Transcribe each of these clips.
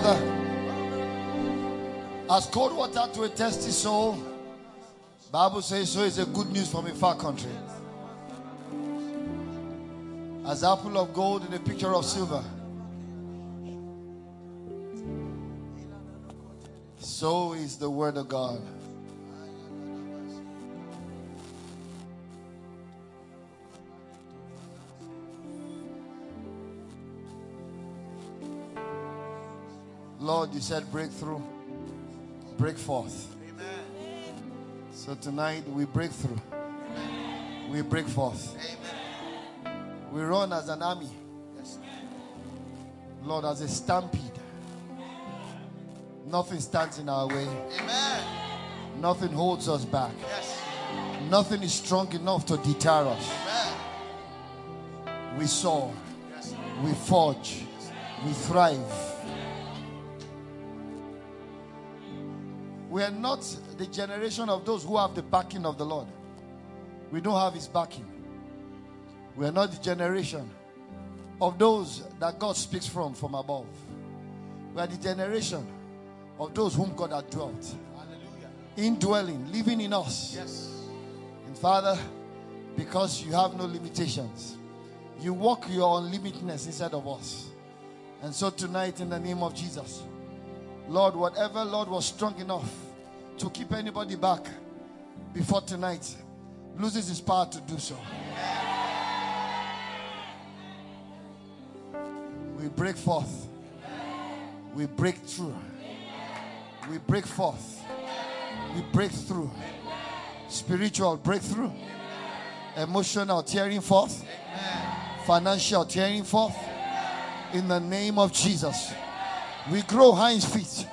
Father, as cold water to a thirsty soul, Bible says so is a good news from a far country. As apple of gold in a picture of silver. So is the word of God. Lord, you said breakthrough, break forth. Amen. So tonight we break through. We break forth. Amen. We run as an army. Lord, as a stampede. Nothing stands in our way. Amen. Nothing holds us back. Yes. Nothing is strong enough to deter us. Amen. We soar. Yes. We forge. We thrive. We are not the generation of those who have the backing of the Lord. We don't have his backing. We are not the generation of those that God speaks from from above. We are the generation of those whom God has dwelt, Hallelujah. indwelling, living in us. Yes. And Father, because you have no limitations, you walk your unlimitedness inside of us. And so tonight, in the name of Jesus, Lord, whatever, Lord, was strong enough to keep anybody back before tonight loses his power to do so. We break forth. We break through. We break forth. We break through. Spiritual breakthrough. Emotional tearing forth. Financial tearing forth. In the name of Jesus. We grow hinds feet.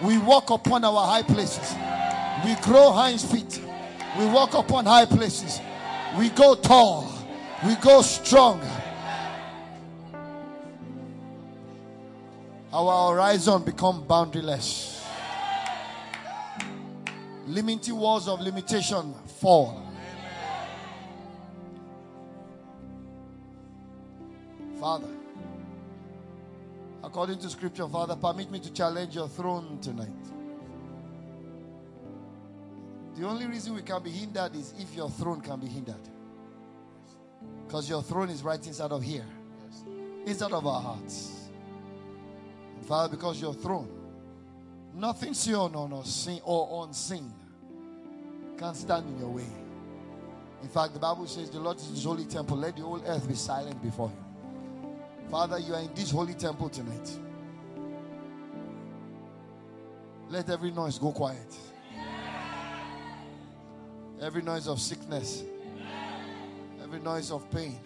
We walk upon our high places. We grow hinds feet. We walk upon high places. We go tall. We go strong. Our horizon become boundaryless. Limiting walls of limitation fall. Father, according to scripture, Father, permit me to challenge your throne tonight. The only reason we can be hindered is if your throne can be hindered. Because your throne is right inside of here, inside of our hearts. And Father, because your throne, nothing seen or unseen or unseen can stand in your way. In fact, the Bible says the Lord is his holy temple. Let the whole earth be silent before him. Father, you are in this holy temple tonight. Let every noise go quiet. Every noise of sickness, every noise of pain,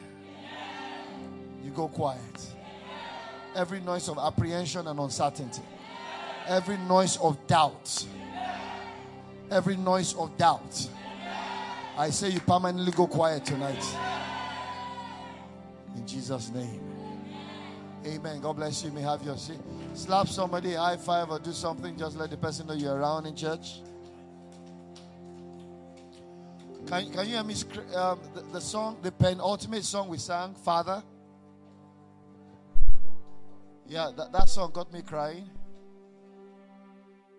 you go quiet. Every noise of apprehension and uncertainty, every noise of doubt, every noise of doubt. I say you permanently go quiet tonight. In Jesus' name. Amen. God bless you. May have your seat. Slap somebody, high five, or do something. Just let the person know you're around in church. Can, can you hear me? Um, the, the song, the penultimate song we sang, Father. Yeah, that, that song got me crying.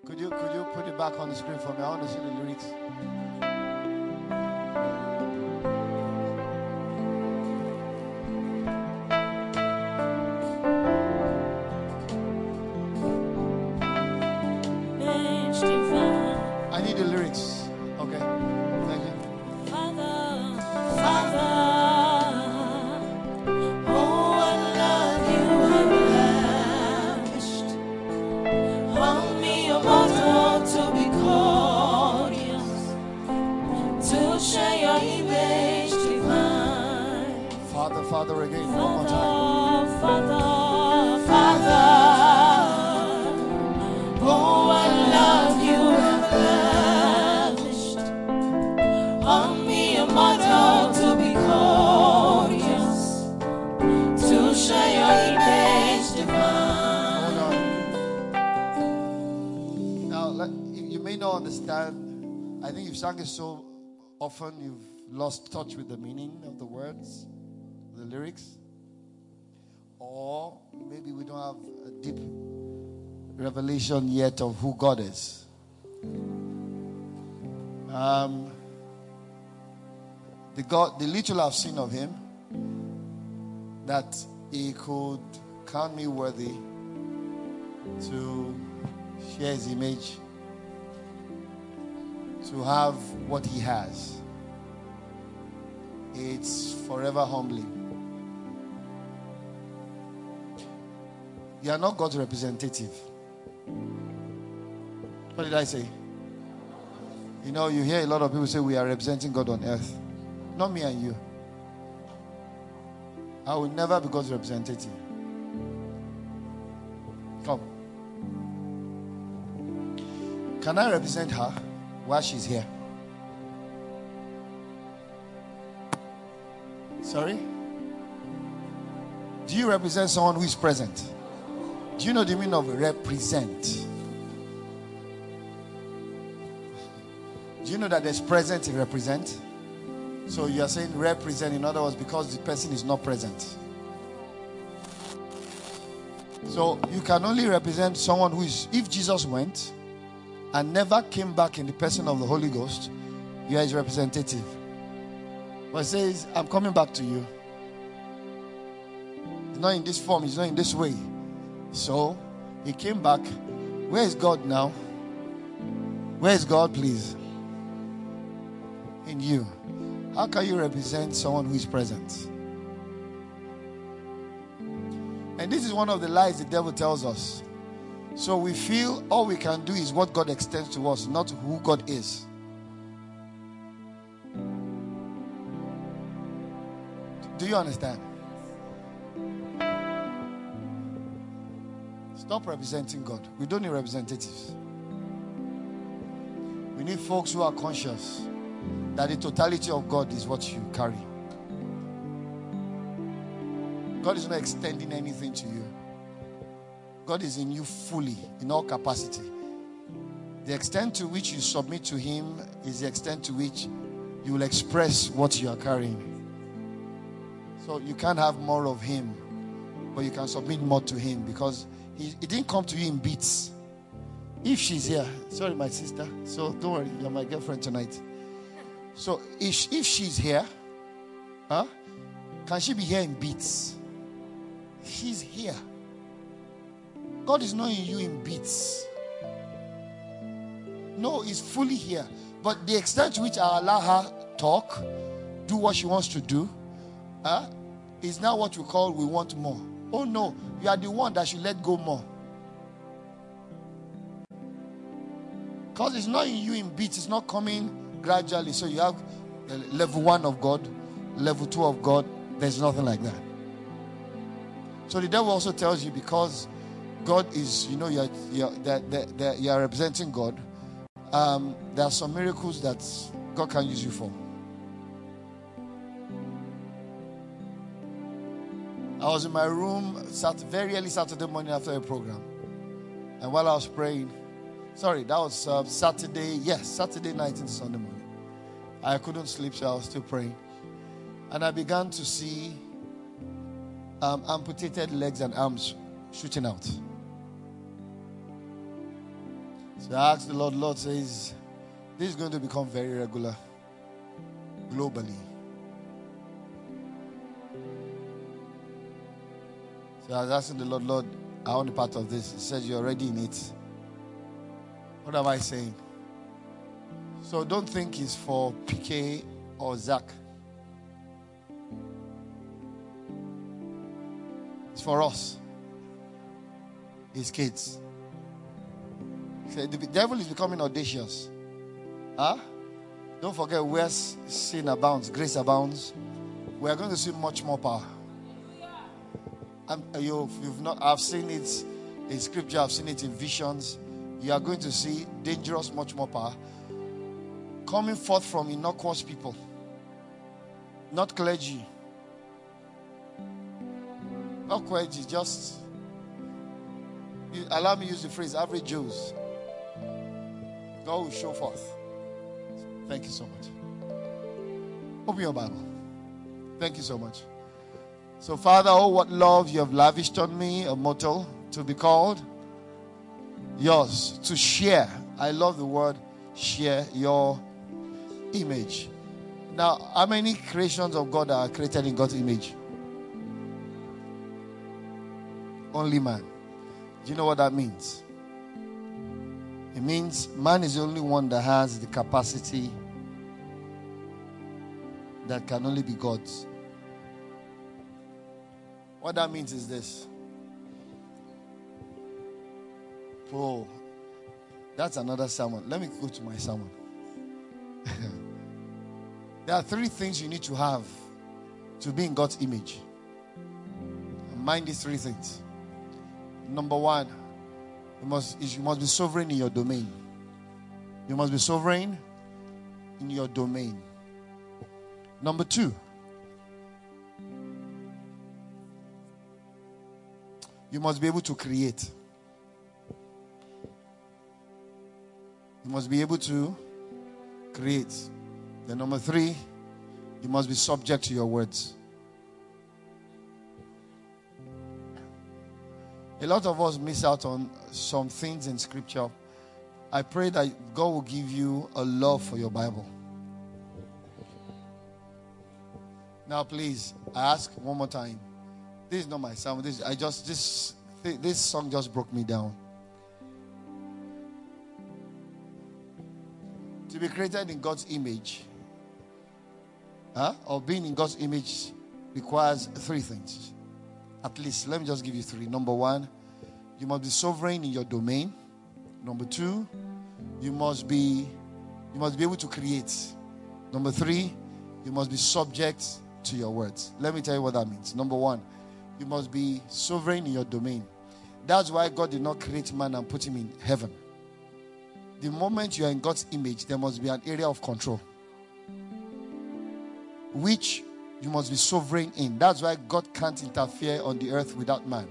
Could you could you put it back on the screen for me? I want to see the lyrics. Often, you've lost touch with the meaning of the words, the lyrics. Or maybe we don't have a deep revelation yet of who God is. Um, the God, the little I've seen of Him, that He could count me worthy to share His image, to have what He has. It's forever humbling. You are not God's representative. What did I say? You know, you hear a lot of people say we are representing God on earth. Not me and you. I will never be God's representative. Come. Can I represent her while she's here? Sorry? Do you represent someone who is present? Do you know the meaning of represent? Do you know that there's present in represent? So you are saying represent, in other words, because the person is not present. So you can only represent someone who is, if Jesus went and never came back in the person of the Holy Ghost, you are his representative. But he says, I'm coming back to you. It's not in this form, it's not in this way. So he came back. Where is God now? Where is God, please? In you. How can you represent someone who is present? And this is one of the lies the devil tells us. So we feel all we can do is what God extends to us, not who God is. Do you understand? Stop representing God. We don't need representatives. We need folks who are conscious that the totality of God is what you carry. God is not extending anything to you. God is in you fully, in all capacity. The extent to which you submit to Him is the extent to which you will express what you are carrying. So you can't have more of Him, but you can submit more to Him because he, he didn't come to you in bits. If she's here, sorry, my sister. So don't worry, you're my girlfriend tonight. So if, if she's here, huh? Can she be here in bits? She's here. God is not in you in bits. No, He's fully here. But the extent to which I allow her talk, do what she wants to do, huh, is now what we call we want more. Oh no, you are the one that should let go more. Because it's not in you in beats, it's not coming gradually. So you have level one of God, level two of God. There's nothing like that. So the devil also tells you because God is, you know, you're, you're, you're representing God, um, there are some miracles that God can use you for. I was in my room sat very early Saturday morning after a program. And while I was praying, sorry, that was uh, Saturday, yes, Saturday night and Sunday morning. I couldn't sleep, so I was still praying. And I began to see um, amputated legs and arms shooting out. So I asked the Lord, Lord says, this is going to become very regular globally. So I was asking the Lord, Lord, I want a part of this. He said, You're already in it. What am I saying? So don't think it's for PK or Zach. It's for us, his kids. So the devil is becoming audacious. Huh? Don't forget where sin abounds, grace abounds. We are going to see much more power. Um, you've, you've not, I've seen it in scripture, I've seen it in visions. You are going to see dangerous, much more power coming forth from innocuous people, not clergy. Not clergy, just allow me use the phrase average Jews. God will show forth. Thank you so much. Open your Bible. Thank you so much. So, Father, oh, what love you have lavished on me, a mortal, to be called yours to share. I love the word share your image. Now, how many creations of God are created in God's image? Only man. Do you know what that means? It means man is the only one that has the capacity that can only be God's. What that means is this. Oh, that's another sermon. Let me go to my sermon. there are three things you need to have to be in God's image. mind these three things. Number one, you must, you must be sovereign in your domain. You must be sovereign in your domain. Number two, you must be able to create. You must be able to create. Then, number three, you must be subject to your words. A lot of us miss out on some things in scripture. I pray that God will give you a love for your Bible. Now, please, I ask one more time. This is not my song. This I just this this song just broke me down. To be created in God's image, huh? or being in God's image, requires three things. At least, let me just give you three. Number one, you must be sovereign in your domain. Number two, you must be you must be able to create. Number three, you must be subject to your words. Let me tell you what that means. Number one, you must be sovereign in your domain. That's why God did not create man and put him in heaven. The moment you are in God's image, there must be an area of control, which you must be sovereign in. That's why God can't interfere on the earth without man.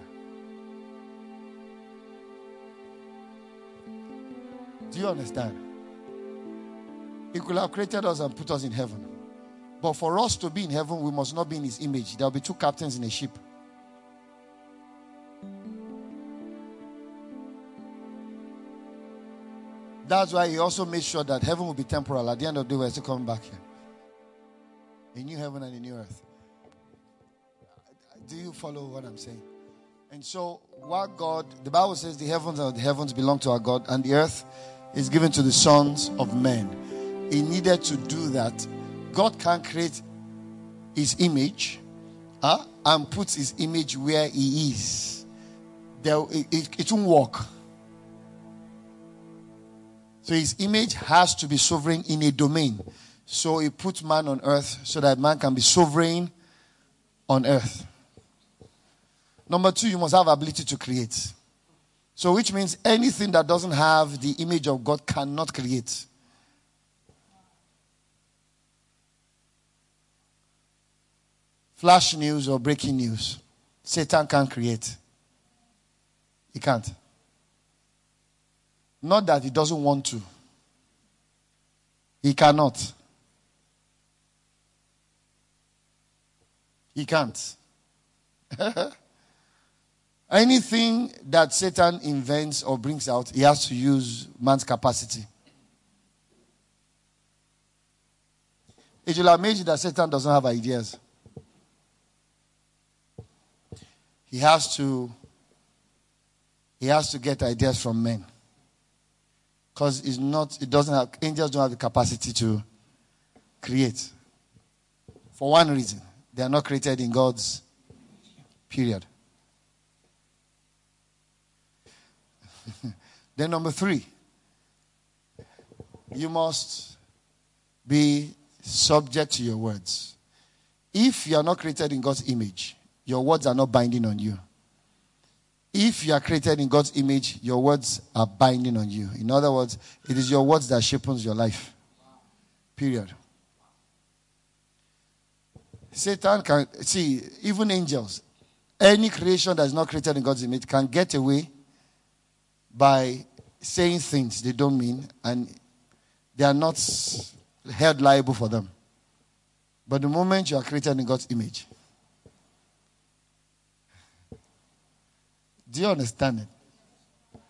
Do you understand? He could have created us and put us in heaven. But for us to be in heaven, we must not be in his image. There will be two captains in a ship. That's why he also made sure that heaven will be temporal. At the end of the day, we're still coming back here. A new heaven and a new earth. Do you follow what I'm saying? And so, what God, the Bible says the heavens and the heavens belong to our God, and the earth is given to the sons of men. He needed to do that. God can create his image huh, and put his image where he is. There, it, it, it won't work. So his image has to be sovereign in a domain. So he put man on earth so that man can be sovereign on earth. Number two, you must have ability to create. So which means anything that doesn't have the image of God cannot create. Flash news or breaking news. Satan can't create. He can't. Not that he doesn't want to, he cannot. He can't. Anything that Satan invents or brings out, he has to use man's capacity. It will amaze you that Satan doesn't have ideas. He has to he has to get ideas from men because it's not it doesn't have angels don't have the capacity to create. For one reason they are not created in god's period. Then number three you must be subject to your words. If you are not created in god's image your words are not binding on you if you are created in God's image, your words are binding on you. In other words, it is your words that shapes your life. Period. Satan can see, even angels, any creation that is not created in God's image can get away by saying things they don't mean and they are not held liable for them. But the moment you are created in God's image, Do you understand it?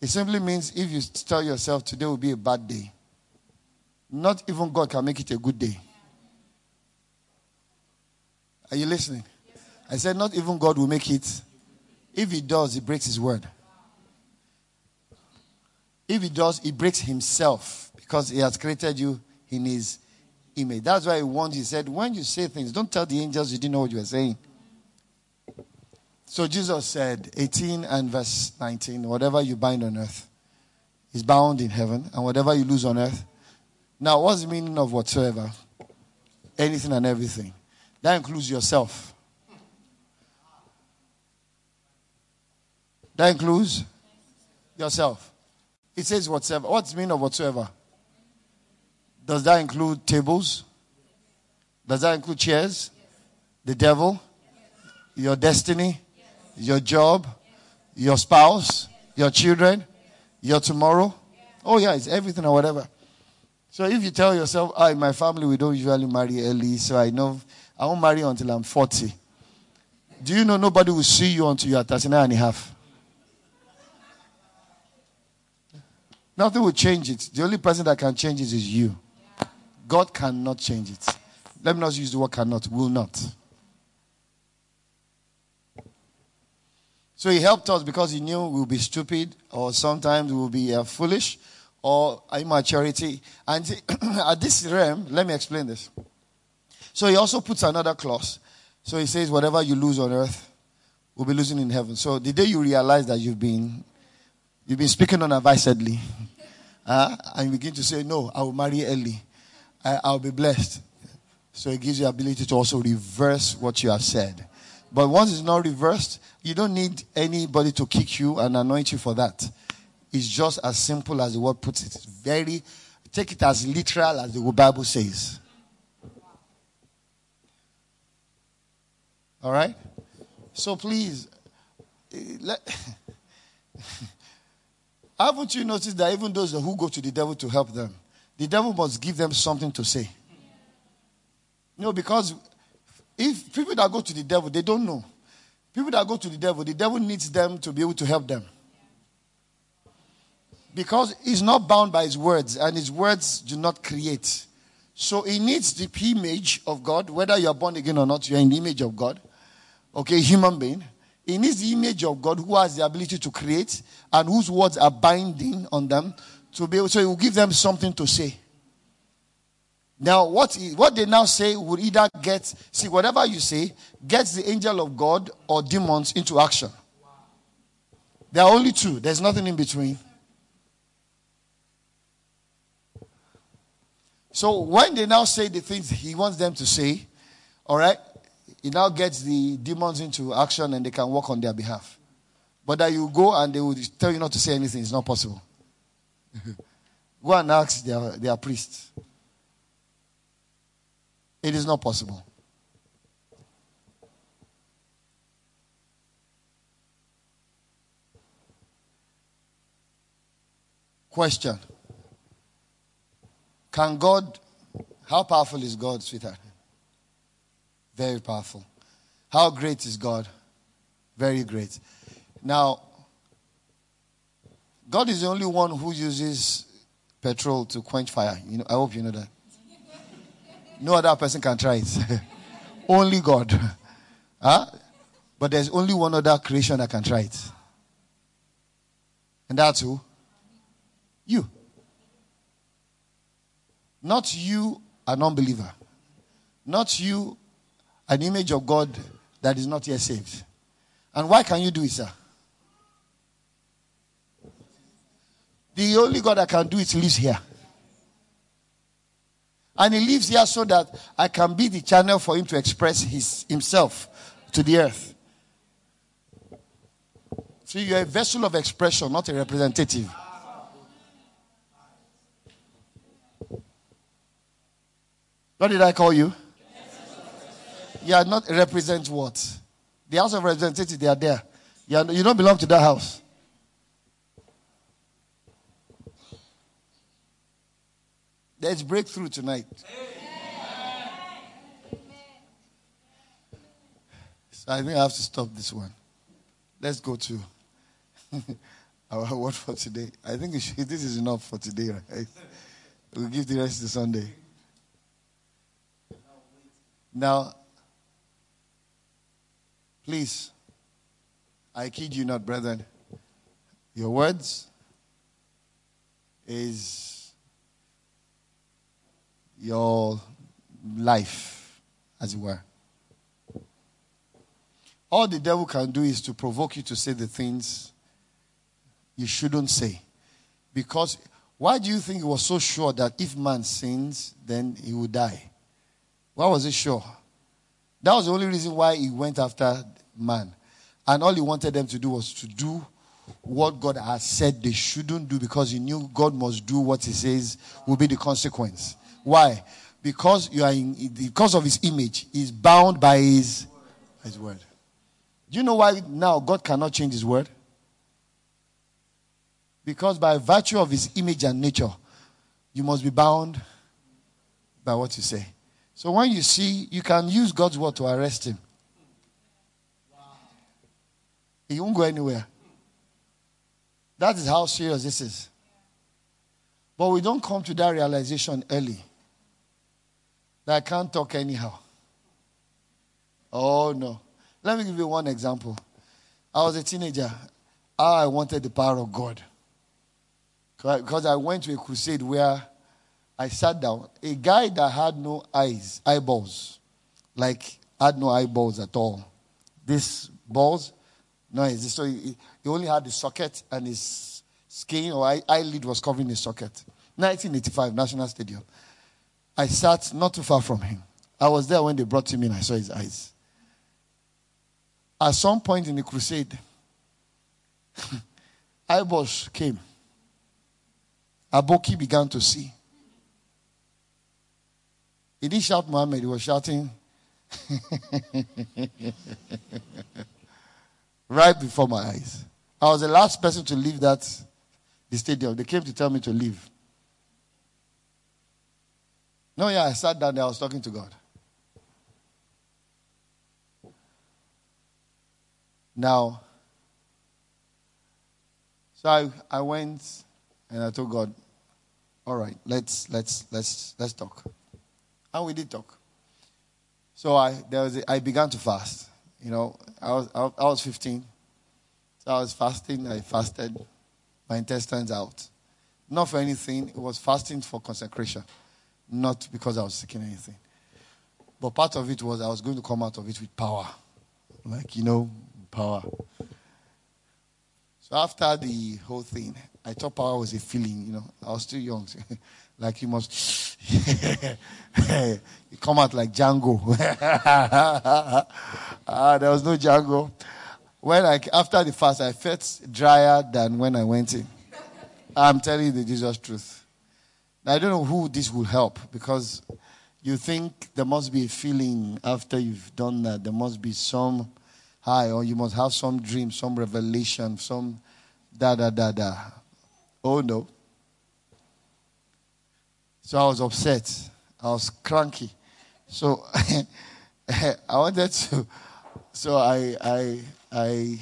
It simply means if you tell yourself today will be a bad day, not even God can make it a good day. Are you listening? I said, not even God will make it. If he does, he breaks his word. If he does, he breaks himself because he has created you in his image. That's why he warned. He said, when you say things, don't tell the angels you didn't know what you were saying. So Jesus said, 18 and verse 19, whatever you bind on earth is bound in heaven, and whatever you lose on earth. Now, what's the meaning of whatsoever? Anything and everything. That includes yourself. That includes yourself. It says whatsoever. What's the meaning of whatsoever? Does that include tables? Does that include chairs? The devil? Your destiny? Your job? Your spouse? Your children? Your tomorrow? Oh, yeah, it's everything or whatever. So if you tell yourself, I, my family, we don't usually marry early, so I know I won't marry until I'm 40. Do you know nobody will see you until you are 39 and a half? Nothing will change it. The only person that can change it is you. God cannot change it. Let me not use the word cannot, will not. So he helped us because he knew we'll be stupid or sometimes we'll be uh, foolish or immaturity. And at this realm, let me explain this. So he also puts another clause. So he says, whatever you lose on earth, will be losing in heaven. So the day you realize that you've been You've been speaking unadvisedly. Uh, and you begin to say, No, I will marry early. I, I'll be blessed. So it gives you ability to also reverse what you have said. But once it's not reversed, you don't need anybody to kick you and anoint you for that. It's just as simple as the word puts it. Very, take it as literal as the Bible says. All right? So please, eh, let, Haven't you noticed that even those who go to the devil to help them, the devil must give them something to say? No, because if people that go to the devil, they don't know. People that go to the devil, the devil needs them to be able to help them. Because he's not bound by his words, and his words do not create. So he needs the image of God, whether you are born again or not, you are in the image of God. Okay, human being. He needs the image of God who has the ability to create and whose words are binding on them to be able, so he will give them something to say. Now, what, what they now say will either get, see, whatever you say gets the angel of God or demons into action. There are only two, there's nothing in between. So when they now say the things he wants them to say, all right, he now gets the demons into action and they can work on their behalf. But that you go and they will tell you not to say anything is not possible. go and ask their, their priest. It is not possible. Question Can God, how powerful is God, sweetheart? Very powerful. How great is God? Very great. Now, God is the only one who uses petrol to quench fire. You know, I hope you know that. No other person can try it. only God. huh? But there's only one other creation that can try it. And that's who? You. Not you, an unbeliever. Not you, an image of God that is not yet saved. And why can you do it, sir? The only God that can do it lives here. And he lives here so that I can be the channel for him to express his, himself to the earth. So you're a vessel of expression, not a representative. What did I call you? You are not represent what? The House of Representatives, they are there. You, are, you don't belong to that house. There's breakthrough tonight. So I think I have to stop this one. Let's go to Our word for today. I think should, this is enough for today, right? We'll give the rest to Sunday. Now, please, I kid you not, brethren. Your words is your life, as it were. All the devil can do is to provoke you to say the things you shouldn't say. Because why do you think he was so sure that if man sins, then he will die? Why was he sure? That was the only reason why he went after man. And all he wanted them to do was to do what God has said they shouldn't do because he knew God must do what he says will be the consequence. Why? Because you are in, because of his image, he's bound by his, his word. Do you know why now God cannot change his word? Because by virtue of his image and nature, you must be bound by what you say. So when you see, you can use God's word to arrest him. He won't go anywhere. That is how serious this is. But we don't come to that realization early that I can't talk anyhow. Oh, no. Let me give you one example. I was a teenager. I wanted the power of God. Because I went to a crusade where I sat down. A guy that had no eyes, eyeballs, like had no eyeballs at all. This balls, no, eyes. so he, he only had the socket and his skin or eye, eyelid was covering the socket. 1985, National Stadium. I sat not too far from him. I was there when they brought him in. I saw his eyes. At some point in the crusade, eyeballs came. Aboki began to see. He didn't shout Muhammad, he was shouting right before my eyes. I was the last person to leave that the stadium. They came to tell me to leave. No, yeah, I sat down there, I was talking to God. Now, so I, I went and I told God, all right, let's let's let's let's talk. And we did talk. So I there was a, I began to fast. You know, I was I, I was 15. So I was fasting, I fasted, my intestines out. Not for anything, it was fasting for consecration, not because I was seeking anything. But part of it was I was going to come out of it with power. Like, you know, power. So after the whole thing, I thought power was a feeling, you know. I was still young. like you must you come out like Django. ah, there was no Django. When I after the fast, I felt drier than when I went in. I'm telling you the Jesus truth. I don't know who this will help because you think there must be a feeling after you've done that. There must be some high, or you must have some dream, some revelation, some da da da da. Oh no. So I was upset. I was cranky. So I wanted to. So I I I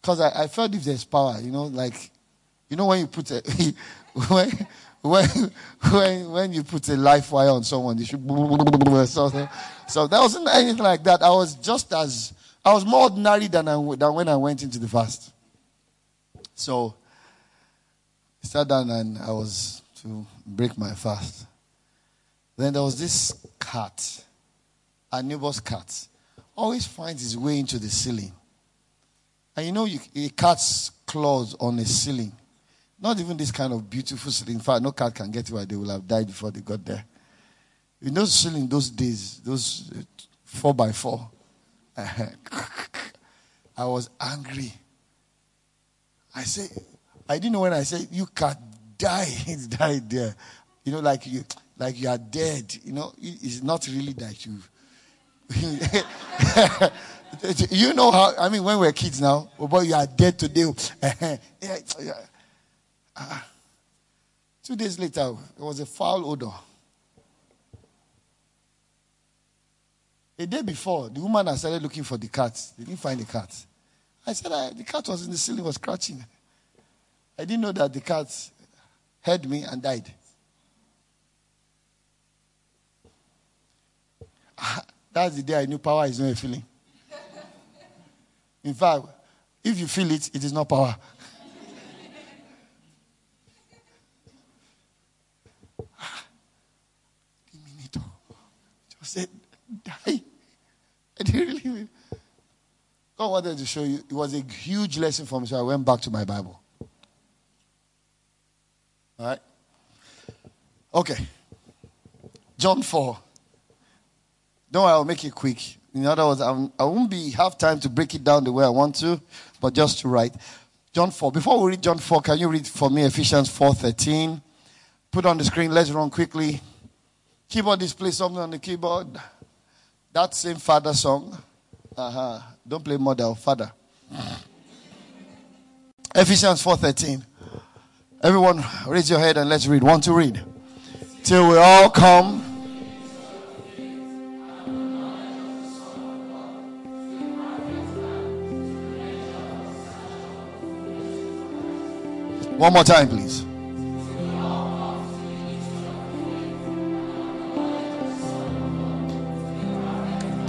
because I, I felt if there's power, you know, like you know when you put a when when when when you put a life wire on someone, you should so, so that wasn't anything like that. I was just as I was more ordinary than I, than when I went into the fast. So I sat down and I was to break my fast. Then there was this cat, a neighbor's cat, always finds his way into the ceiling. And you know, you, a cat's claws on a ceiling. Not even this kind of beautiful ceiling. In fact, no cat can get where they will have died before they got there. In those ceiling, those days, those uh, four by four, I was angry. I said, I didn't know when I said, you can't die. It's died there. You know, like you, like you are dead. You know, it's not really that you. you know how, I mean, when we're kids now, oh boy, you are dead today. Uh, two days later, there was a foul odor. A day before, the woman had started looking for the cat. They didn't find the cat. I said, I, the cat was in the ceiling, was scratching. I didn't know that the cat heard me and died. That's the day I knew power is not a feeling. In fact, if you feel it, it is not power. Just said, die. I didn't really mean. God wanted to show you. It was a huge lesson for me, so I went back to my Bible. All right? Okay. John 4. Don't I'll make it quick. In other words, I'm, I won't be have time to break it down the way I want to, but just to write. John 4. Before we read John 4, can you read for me Ephesians 4:13? Put on the screen. Let's run quickly. Keyboard display something on the keyboard. That same father song. Uh-huh. Don't play mother, father. Ephesians 4:13. Everyone, raise your head and let's read. Want to read? Till we all come One more time, please.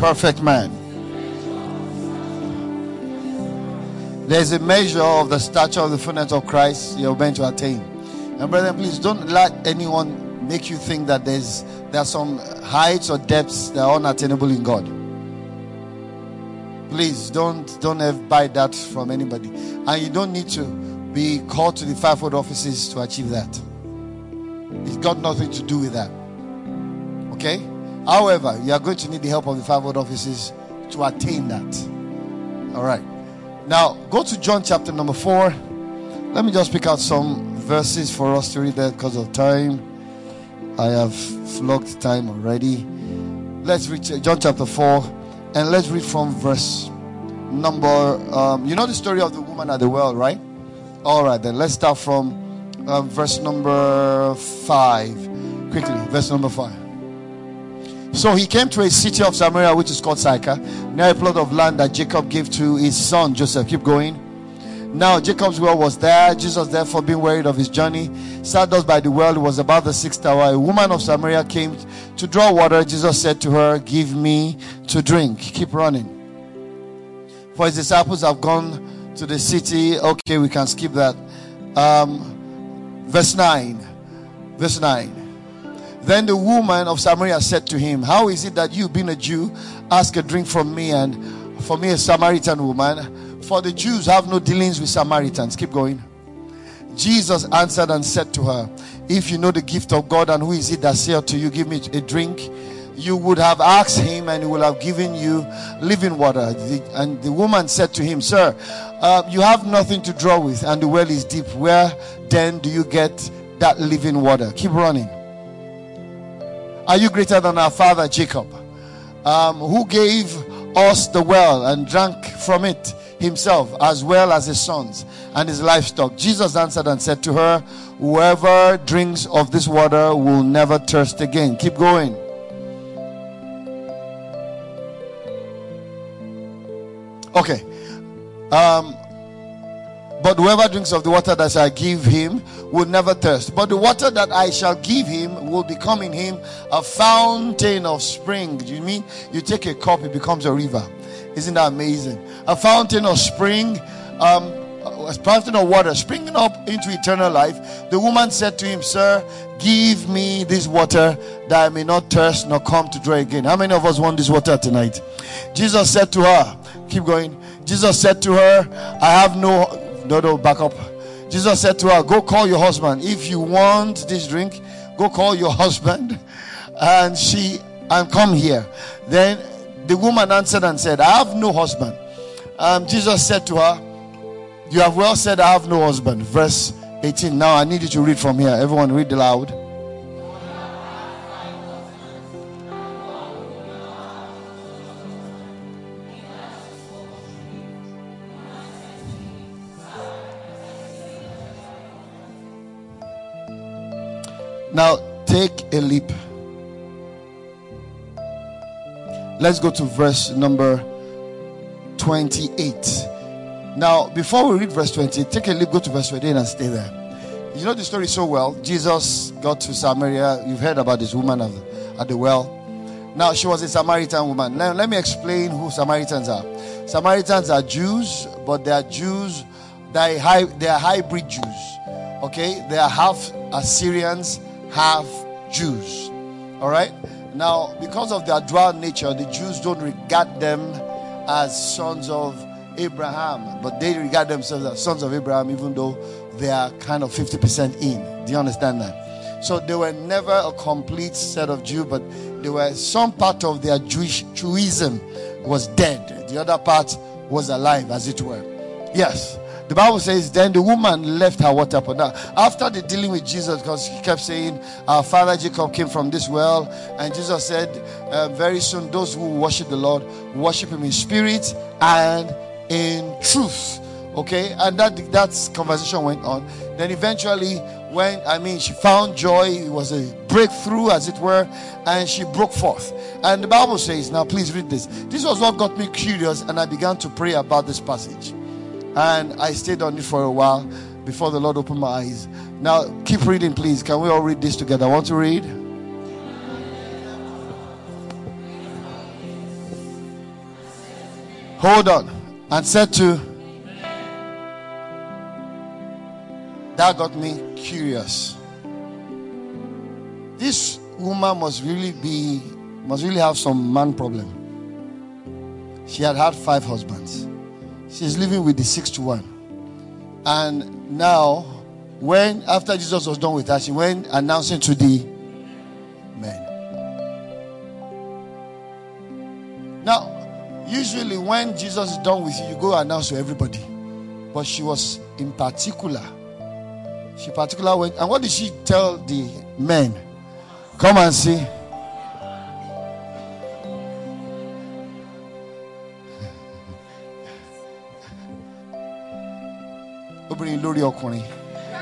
Perfect man. There's a measure of the stature of the fullness of Christ you're meant to attain. And brethren, please don't let anyone make you think that there's there are some heights or depths that are unattainable in God. Please don't don't buy that from anybody. And you don't need to be called to the fivefold offices to achieve that. It's got nothing to do with that. Okay? However, you are going to need the help of the fivefold offices to attain that. All right. Now, go to John chapter number 4. Let me just pick out some verses for us to read that because of time. I have flogged time already. Let's read John chapter 4 and let's read from verse number. Um, you know the story of the woman at the well, right? All right, then let's start from um, verse number five. Quickly, verse number five. So he came to a city of Samaria, which is called Sychar, near a plot of land that Jacob gave to his son Joseph. Keep going. Now Jacob's well was there. Jesus, therefore, being wearied of his journey, sat thus by the well. It was about the sixth hour. A woman of Samaria came to draw water. Jesus said to her, Give me to drink. Keep running. For his disciples have gone to the city. Okay, we can skip that. Um, verse 9. Verse 9. Then the woman of Samaria said to him, How is it that you, being a Jew, ask a drink from me, and for me, a Samaritan woman? For the Jews have no dealings with Samaritans. Keep going. Jesus answered and said to her, If you know the gift of God, and who is it that said to you, Give me a drink? you would have asked him and he would have given you living water. and the woman said to him, Sir, uh, you have nothing to draw with, and the well is deep. Where then do you get that living water? Keep running. Are you greater than our father Jacob, um, who gave us the well and drank from it himself, as well as his sons and his livestock? Jesus answered and said to her, Whoever drinks of this water will never thirst again. Keep going. Okay. Um, but whoever drinks of the water that I give him will never thirst. But the water that I shall give him will become in him a fountain of spring. Do you mean you take a cup, it becomes a river? Isn't that amazing? A fountain of spring, um, a fountain of water springing up into eternal life. The woman said to him, Sir, give me this water that I may not thirst nor come to draw again. How many of us want this water tonight? Jesus said to her, Keep going. Jesus said to her, I have no, no, no, back up. Jesus said to her, Go call your husband. If you want this drink, go call your husband and she and come here. Then the woman answered and said, I have no husband. Um, Jesus said to her, You have well said, I have no husband. Verse 18. Now I need you to read from here. Everyone read aloud. Now take a leap. Let's go to verse number 28. Now, before we read verse 20, take a leap, go to verse 20 and stay there. You know the story so well. Jesus got to Samaria. You've heard about this woman at the, well. Now, she was a Samaritan woman. Now, let me explain who Samaritans are. Samaritans are Jews, but they are Jews, they are, they are hybrid Jews. Okay? They are half Assyrians, half Jews. All right? Now, because of their dual nature, the Jews don't regard them as sons of Abraham, but they regard themselves as sons of Abraham, even though they are kind of 50% in. Do you understand that? So they were never a complete set of Jew, but they were some part of their Jewish Jewism was dead. The other part was alive, as it were. Yes. The Bible says, then the woman left her water pot. Now, after the dealing with Jesus, because he kept saying, Our father Jacob came from this well, and Jesus said, uh, Very soon, those who worship the Lord worship him in spirit and in truth. Okay, and that that conversation went on. Then eventually, when I mean, she found joy. It was a breakthrough, as it were, and she broke forth. And the Bible says, now please read this. This was what got me curious, and I began to pray about this passage. And I stayed on it for a while before the Lord opened my eyes. Now, keep reading, please. Can we all read this together? I want to read. Hold on. And said to that got me curious. This woman must really be, must really have some man problem. She had had five husbands. She's living with the sixth one. And now, when after Jesus was done with her, she went announcing to the men. Now, usually when Jesus is done with you, you go announce to everybody. But she was in particular she particular went, and what did she tell the men? Come and see.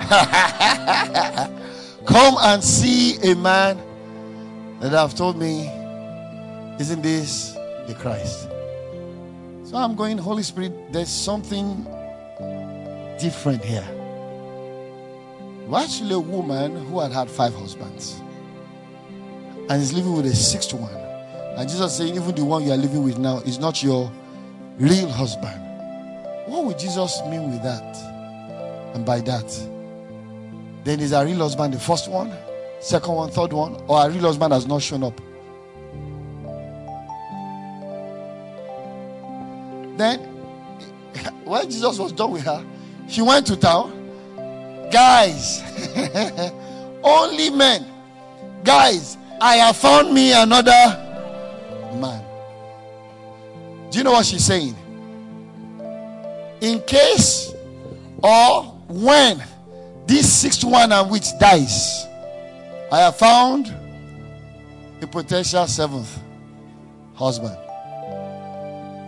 Come and see a man that have told me, isn't this the Christ? So I'm going, Holy Spirit, there's something different here actually a woman who had had five husbands and is living with a sixth one. And Jesus saying, even the one you are living with now is not your real husband. What would Jesus mean with that? And by that, then is our real husband the first one, second one, third one, or our real husband has not shown up? Then, when Jesus was done with her, she went to town Guys, only men. Guys, I have found me another man. Do you know what she's saying? In case or when this sixth one and which dies, I have found a potential seventh husband.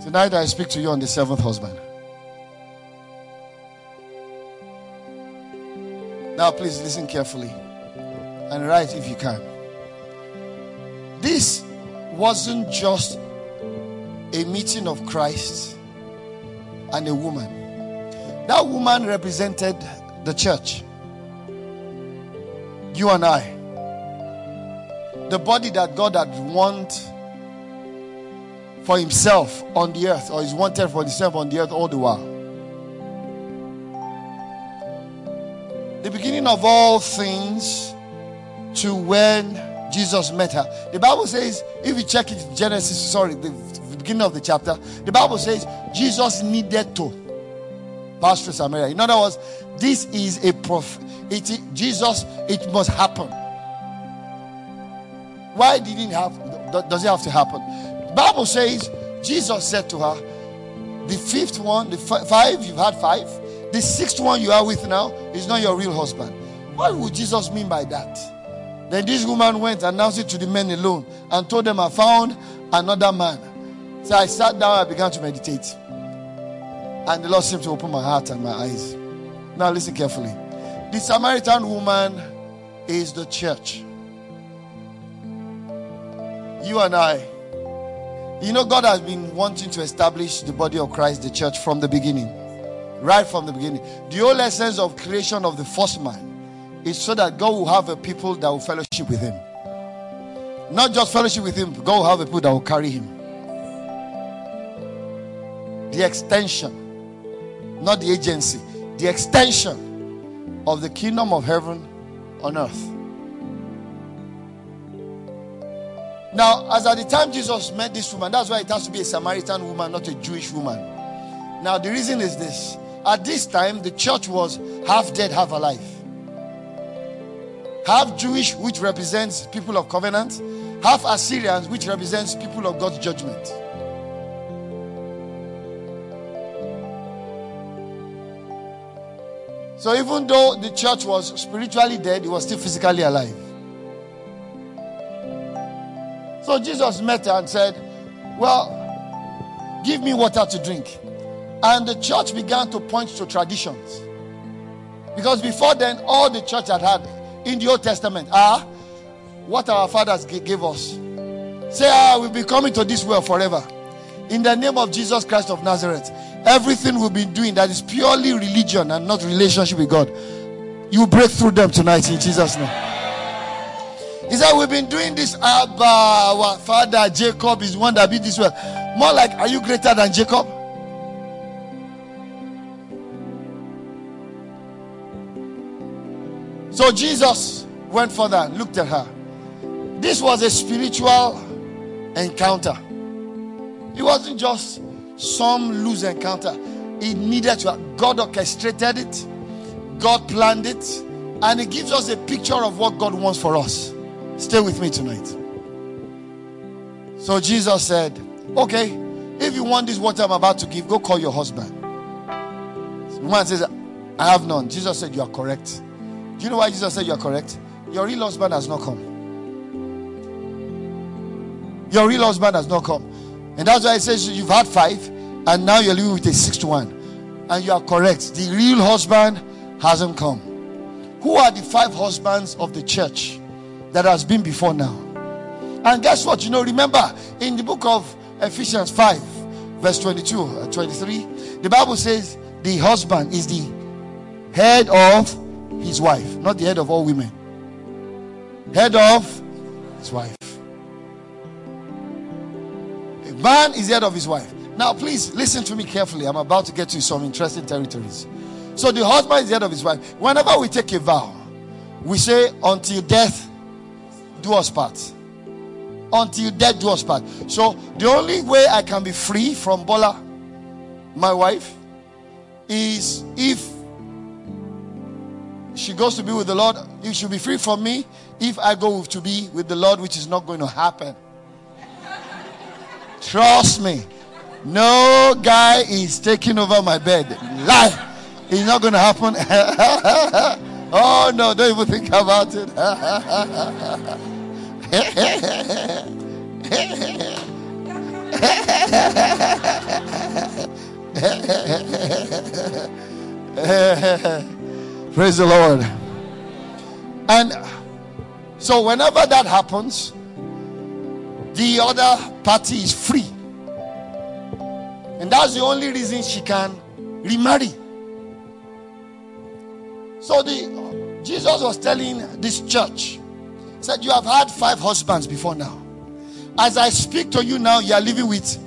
Tonight I speak to you on the seventh husband. Now, please listen carefully and write if you can. This wasn't just a meeting of Christ and a woman, that woman represented the church. You and I. The body that God had want for himself on the earth, or is wanted for himself on the earth all the while. the beginning of all things to when Jesus met her. The Bible says, if you check it, Genesis, sorry, the beginning of the chapter, the Bible says Jesus needed to through Samaria. In other words, this is a prophet. It, Jesus, it must happen. Why did it have? Does it have to happen? The Bible says Jesus said to her, "The fifth one, the five you've had five, the sixth one you are with now is not your real husband. What would Jesus mean by that? Then this woman went and announced it to the men alone and told them, I found another man. So I sat down and began to meditate. And the Lord seemed to open my heart and my eyes. Now listen carefully. The Samaritan woman is the church. You and I. You know, God has been wanting to establish the body of Christ, the church, from the beginning. right from the beginning. The whole essence of creation of the first man is so that God will have a people that will fellowship with him. Not just fellowship with him, God will have a people that will carry him. The extension, not the agency, the extension of the kingdom of heaven on earth. Now, as at the time Jesus met this woman, that's why it has to be a Samaritan woman, not a Jewish woman. Now, the reason is this at this time, the church was half dead, half alive. Half Jewish, which represents people of covenant, half Assyrians, which represents people of God's judgment. So, even though the church was spiritually dead, it was still physically alive. So Jesus met her and said, Well, give me water to drink. And the church began to point to traditions. Because before then, all the church had had in the Old Testament are what our fathers gave us. Say, ah, we'll be coming to this world forever. In the name of Jesus Christ of Nazareth, everything we've been doing that is purely religion and not relationship with God, you break through them tonight in Jesus' name. He said, We've been doing this. Abba, our father Jacob is one that beat this well. More like, Are you greater than Jacob? So Jesus went further and looked at her. This was a spiritual encounter. It wasn't just some loose encounter. It needed to. God orchestrated it, God planned it, and it gives us a picture of what God wants for us. Stay with me tonight. So Jesus said, Okay, if you want this water I'm about to give, go call your husband. The woman says, I have none. Jesus said, You are correct. Do you know why Jesus said you are correct? Your real husband has not come. Your real husband has not come. And that's why it says you've had five, and now you're living with a sixth one. And you are correct. The real husband hasn't come. Who are the five husbands of the church? that has been before now. And guess what? You know, remember in the book of Ephesians 5, verse 22 and 23, the Bible says the husband is the head of his wife, not the head of all women. Head of his wife. Man is the head of his wife. Now, please listen to me carefully. I'm about to get to some interesting territories. So, the husband is the head of his wife. Whenever we take a vow, we say, until death do us part. Until death do us part. So the only way I can be free from Bola, my wife, is if she goes to be with the Lord, you should be free from me if I go to be with the Lord, which is not going to happen. Trust me. No guy is taking over my bed. Lie. It's not going to happen. oh, no, don't even think about it. Praise the Lord. And so, whenever that happens, the other party is free. And that's the only reason she can remarry. So, the Jesus was telling this church said, You have had five husbands before now. As I speak to you now, you are living with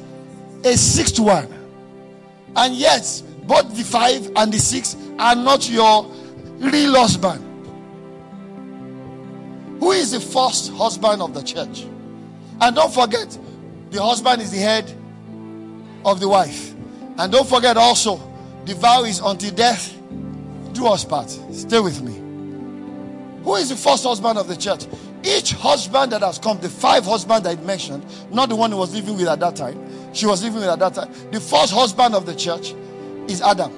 a sixth one. And yet, both the five and the six are not your real husband. Who is the first husband of the church? And don't forget, the husband is the head of the wife. And don't forget also, the vow is until death do us part. Stay with me. Who is the first husband of the church? Each husband that has come, the five husbands I mentioned, not the one who was living with at that time, she was living with at that time. The first husband of the church is Adam.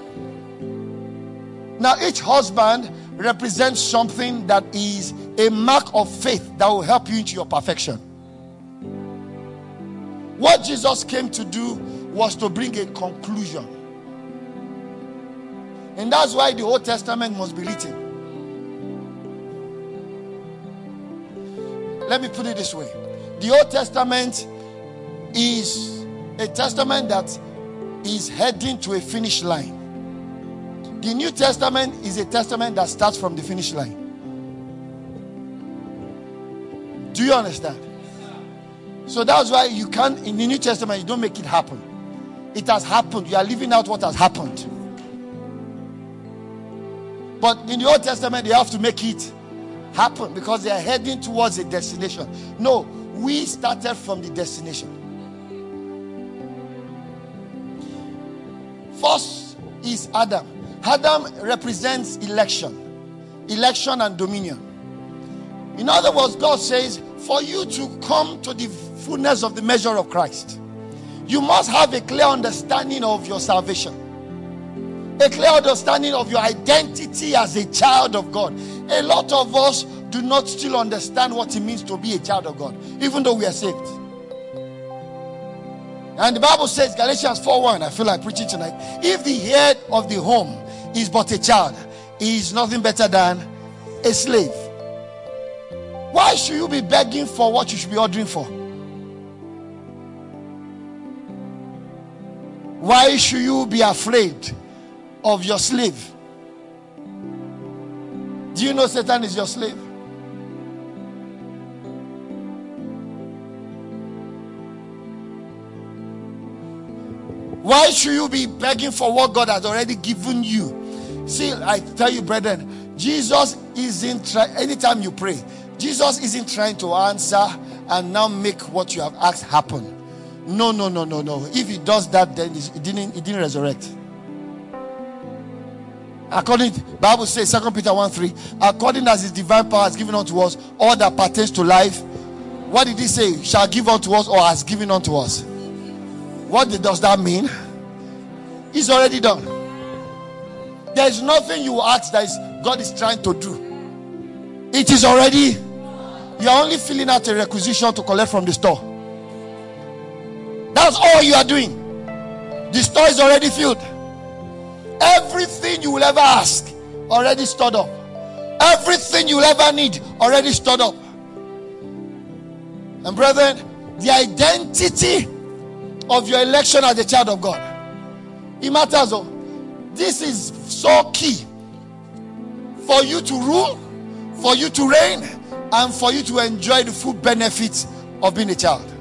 Now, each husband represents something that is a mark of faith that will help you into your perfection. What Jesus came to do was to bring a conclusion. And that's why the Old Testament must be written. Let me put it this way the Old Testament is a testament that is heading to a finish line. The New Testament is a testament that starts from the finish line. Do you understand? So that's why you can't, in the New Testament, you don't make it happen. It has happened. You are living out what has happened. But in the Old Testament, they have to make it happen because they are heading towards a destination. No, we started from the destination. First is Adam. Adam represents election, election and dominion. In other words, God says, for you to come to the fullness of the measure of Christ, you must have a clear understanding of your salvation, a clear understanding of your identity as a child of God. A lot of us do not still understand what it means to be a child of God, even though we are saved. And the Bible says, Galatians 4 1, I feel like preaching tonight. If the head of the home is but a child, he is nothing better than a slave. Why should you be begging for what you should be ordering for? Why should you be afraid of your slave? Do you know Satan is your slave? Why should you be begging for what God has already given you? See, I tell you, brethren, Jesus isn't trying, anytime you pray, Jesus isn't trying to answer and now make what you have asked happen. No, no, no, no, no. If he does that, then he didn't, it didn't resurrect. According Bible says, Second Peter 1 3, according as his divine power has given unto us all that pertains to life. What did he say? Shall give unto us or has given unto us? What does that mean? It's already done. There's nothing you ask that is, God is trying to do. It is already. You are only filling out a requisition to collect from the store. That's all you are doing. The store is already filled. Everything you will ever ask, already stored up. Everything you will ever need, already stored up. And brethren, the identity of your election as a child of God. It matters. Oh. This is so key for you to rule, for you to reign, and for you to enjoy the full benefits of being a child.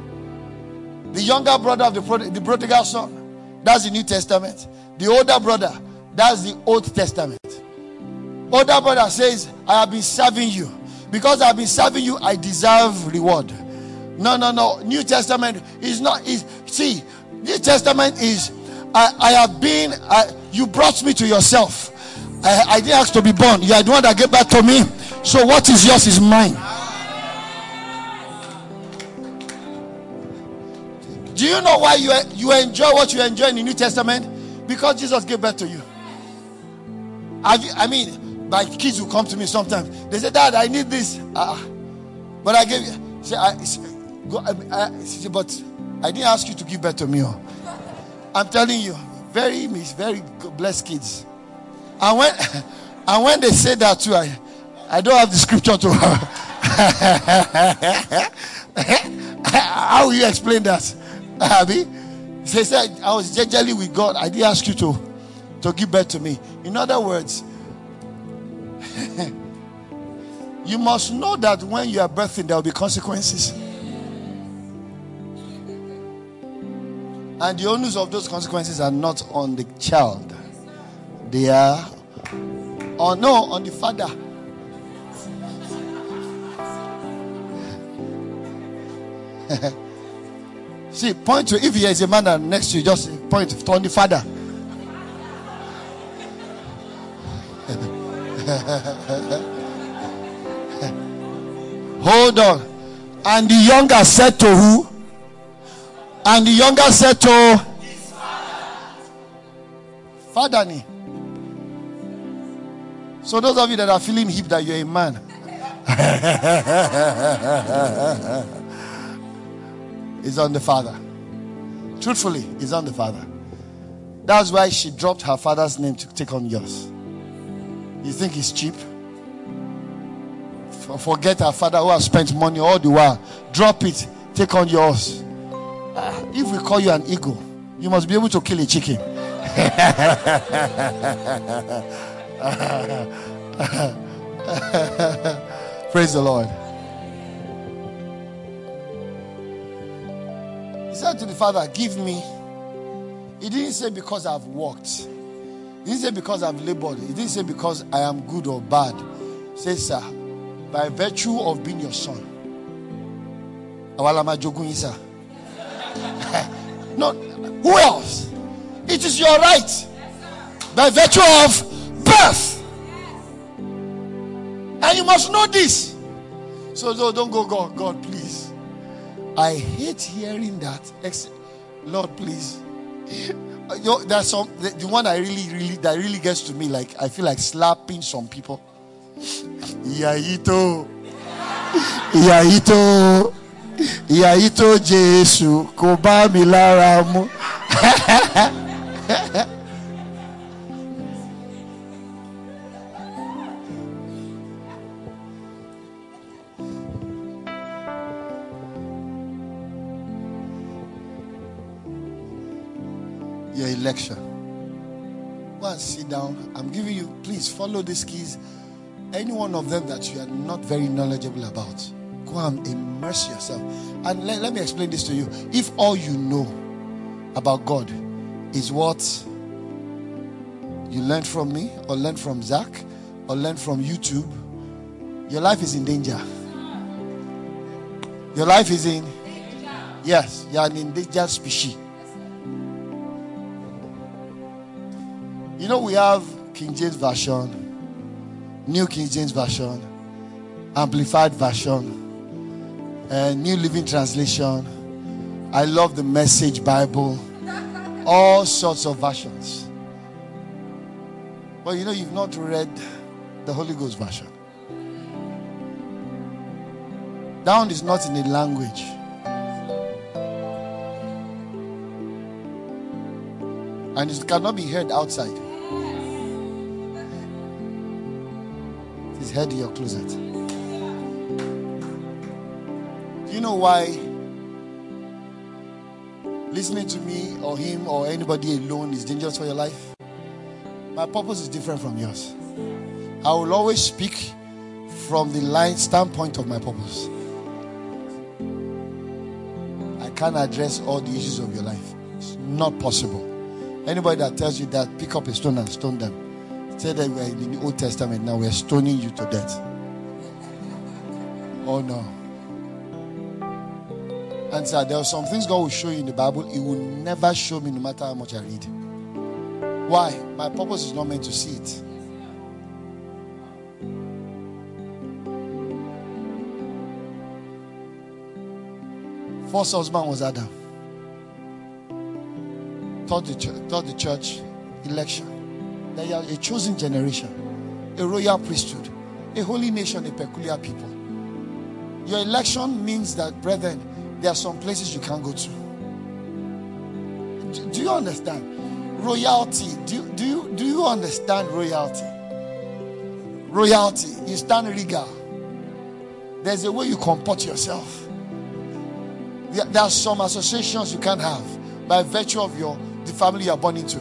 The younger brother of the, the prodigal son, that's the New Testament. The older brother, that's the Old Testament. Older brother says, I have been serving you. Because I have been serving you, I deserve reward. No, no, no. New Testament is not. Is see, New Testament is. I, I have been. I, you brought me to yourself. I, I didn't ask to be born. You are the one that gave back to me. So what is yours is mine. Do you know why you you enjoy what you enjoy in the New Testament? Because Jesus gave birth to you. You, I mean, my kids will come to me sometimes. They say, "Dad, I need this," uh, but I gave you. Say, I, Go, I, I, but I didn't ask you to give birth to me. Oh. I'm telling you, very very blessed kids. And when and when they say that too, I, I don't have the scripture to. How will you explain that, Abby? They said I was gingerly with God. I didn't ask you to to give birth to me. In other words, you must know that when you are birthing, there will be consequences. And the onus of those consequences are not on the child. They are on no on the father. See, point to if there is a man next to you, just point to on the father. Hold on. And the younger said to who? And the younger said to his father. Father. So those of you that are feeling hip that you're a man. is on the father. Truthfully, is on the father. That's why she dropped her father's name to take on yours. You think it's cheap? Forget her father who has spent money all the while. Drop it, take on yours. Uh, if we call you an eagle, you must be able to kill a chicken. Praise the Lord. He said to the father, Give me. He didn't say because I've worked. He didn't say because I've labored. He didn't say because I am good or bad. He said, Sir, by virtue of being your son. No, who else? It is your right by virtue of birth. And you must know this. So, so don't go, God, God, please. I hate hearing that. Lord, please. Yo, there's some the, the one I really, really that really gets to me. Like I feel like slapping some people. Yaito. Yaito. Yaito Jesu. Kò bá mi lára mu. Your election. Go and sit down. I'm giving you, please follow these keys. Any one of them that you are not very knowledgeable about, go and immerse yourself. And let, let me explain this to you. If all you know about God is what you learned from me, or learned from Zach, or learned from YouTube, your life is in danger. Your life is in, yes, you're an endangered species. You know, we have King James Version, New King James Version, Amplified Version, and New Living Translation. I love the Message Bible, all sorts of versions. But you know, you've not read the Holy Ghost version. That one is not in a language. And it cannot be heard outside. In your closet. Do you know why listening to me or him or anybody alone is dangerous for your life? My purpose is different from yours. I will always speak from the line standpoint of my purpose. I can't address all the issues of your life. It's not possible. Anybody that tells you that, pick up a stone and stone them. Say that we're in the Old Testament now, we're stoning you to death. Oh no. And sir, there are some things God will show you in the Bible, He will never show me no matter how much I read. Why? My purpose is not meant to see it. First husband was Adam. Taught the church, taught the church election. That you are a chosen generation, a royal priesthood, a holy nation, a peculiar people. Your election means that, brethren, there are some places you can't go to. Do, do you understand? Royalty. Do, you- do you do you understand royalty? Royalty. You stand regal. There's a way you comport yourself. There, there are some associations you can't have by virtue of your the family you are born into.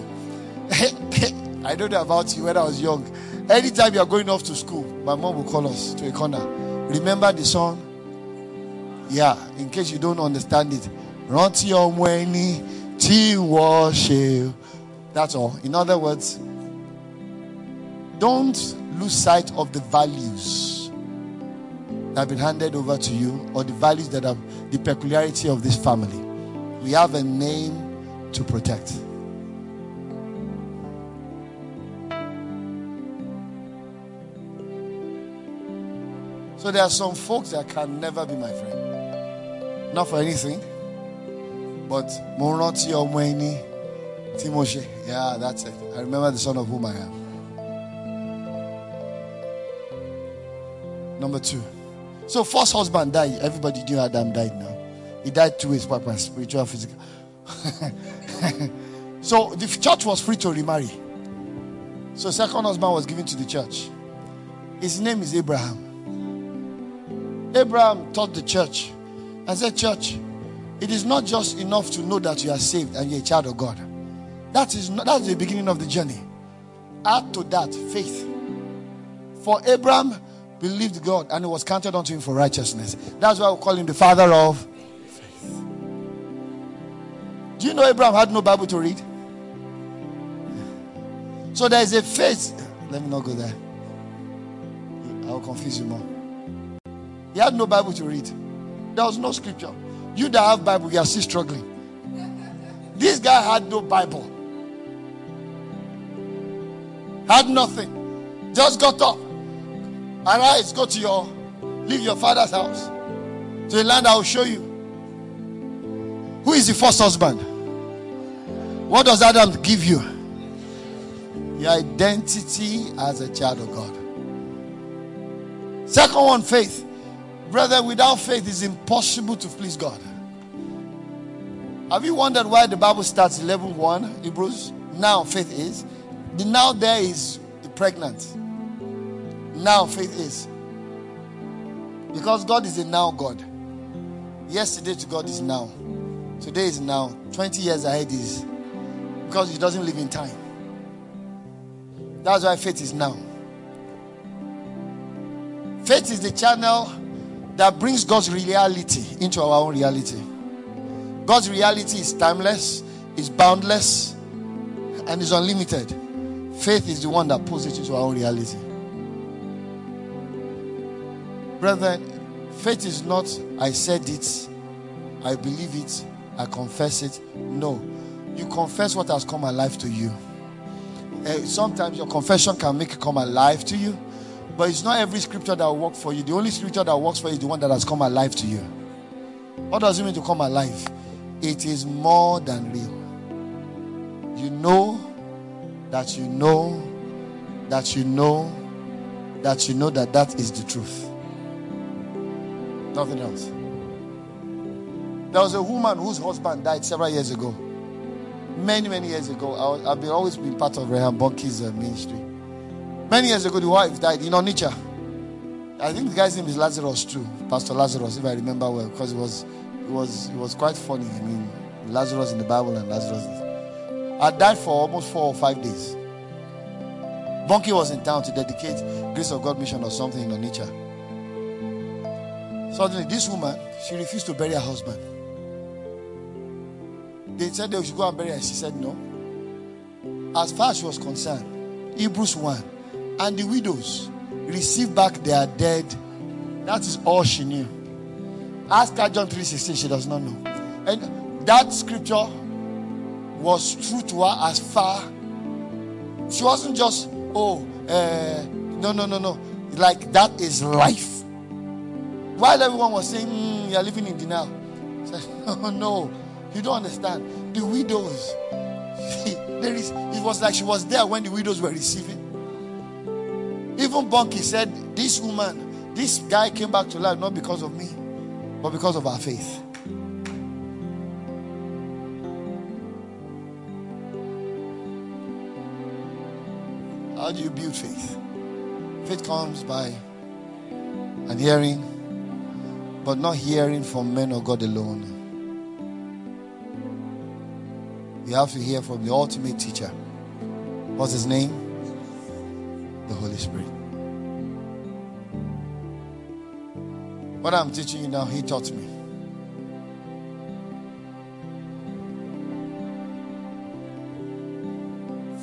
I don't know about you when I was young. Anytime you are going off to school, my mom will call us to a corner. Remember the song? Yeah, in case you don't understand it. Rántí ọmọ ẹni tí. That's all. In other words, don't lose sight of the values that have been handed over to you or the values that have the peculiarity of this family. We have a name to protect. So there are some folks that can never be my friend. Not for anything. But mo rántí ọmọ ẹni tí mo ṣe. Yeah, that's it. I remember the son of whom I am. Number two. So first husband died. Everybody knew Adam died now. He died two ways, papa, spiritual, physical. so the church was free to remarry. So second husband was given to the church. His name is Abraham. Abraham taught the church and said, Church, it is not just enough to know that you are saved and you're a child of God. That is not, that's the beginning of the journey. Add to that faith. For Abraham believed God and it was counted unto him for righteousness. That's why we call him the father of faith. Do you know Abraham had no Bible to read? So there is a faith. Let me not go there. I'll confuse you more. He had no Bible to read. There was no scripture. You that have Bible, you are still struggling. This guy had no Bible. Had nothing. Just got up. Arise, go to your leave your father's house. To the land I will show you. Who is the first husband? What does Adam give you? Your identity as a child of God. Second one, faith. Brother, without faith, it's impossible to please God. Have you wondered why the Bible starts 11 1, Hebrews? Now faith is. The now there is pregnant. Now faith is. Because God is a now God. Yesterday to God is now. Today is now. 20 years ahead is. Because He doesn't live in time. That's why faith is now. Faith is the channel that brings God's reality into our own reality. God's reality is timeless, is boundless, and is unlimited. Faith is the one that pulls it into our own reality. Brethren, faith is not, I said it, I believe it, I confess it. No. You confess what has come alive to you. Uh, sometimes your confession can make it come alive to you, but it's not every scripture that will work for you. The only scripture that works for you is the one that has come alive to you. What does it mean to come alive? It is more than real. You know that you know that you know that you know that that is the truth. Nothing else. There was a woman whose husband died several years ago. Many, many years ago. I, have always been part of Reinhard Bonnke's uh, ministry. Many years ago, the wife died in Onitsha. I think the guy's name is Lazarus too, Pastor Lazarus, if I remember well, because it was, it was, it was quite funny. I mean, Lazarus in the Bible and Lazarus. I died for almost four or five days. Bonnke was in town to dedicate Grace of God mission or something in Onitsha. Suddenly, this woman, she refused to bury her husband. They said they should go and bury her. She said no. As far as she was concerned, Hebrews 1 and the widows receive back their dead. That is all she knew. Ask her John 3:16, she does not know. And that scripture was true to her as far. She wasn't just, oh, uh, no, no, no, no. Like that is life. While everyone was saying, mm, you're living in denial. Said, oh, no, you don't understand. The widows, there is, it was like she was there when the widows were receiving. Even Bonnke said, This woman, this guy came back to life not because of me, but because of our faith. How do you build faith? Faith comes by and hearing, but not hearing from men or God alone. You have to hear from the ultimate teacher. What's his name? The Holy Spirit. What I'm teaching you now, He taught me.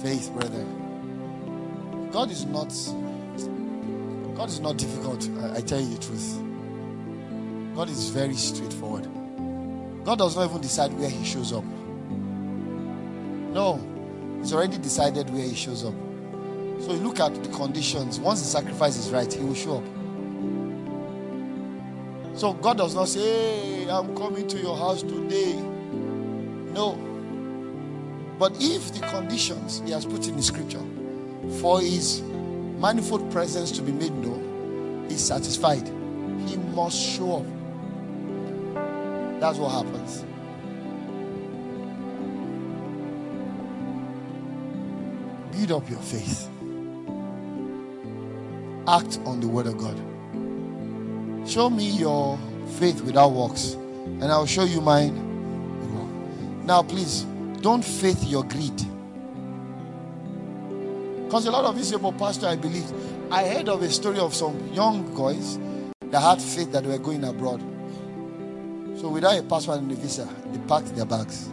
Faith, brother. God is not God is not difficult. I, I tell you the truth. God is very straightforward. God does not even decide where He shows up. No, He's already decided where He shows up. So you look at the conditions. Once the sacrifice is right, he will show up. So God does not say, Hey, I'm coming to your house today. No. But if the conditions he has put in the scripture for his manifold presence to be made known is satisfied, he must show up. That's what happens. Build up your faith act on the word of God. Show me your faith without works, and I'll show you mine. Now, please don't faith your greed. Because a lot of you say, but Pastor, I believe. I heard of a story of some young guys that had faith that were going abroad. So without a passport and a visa, they packed their bags.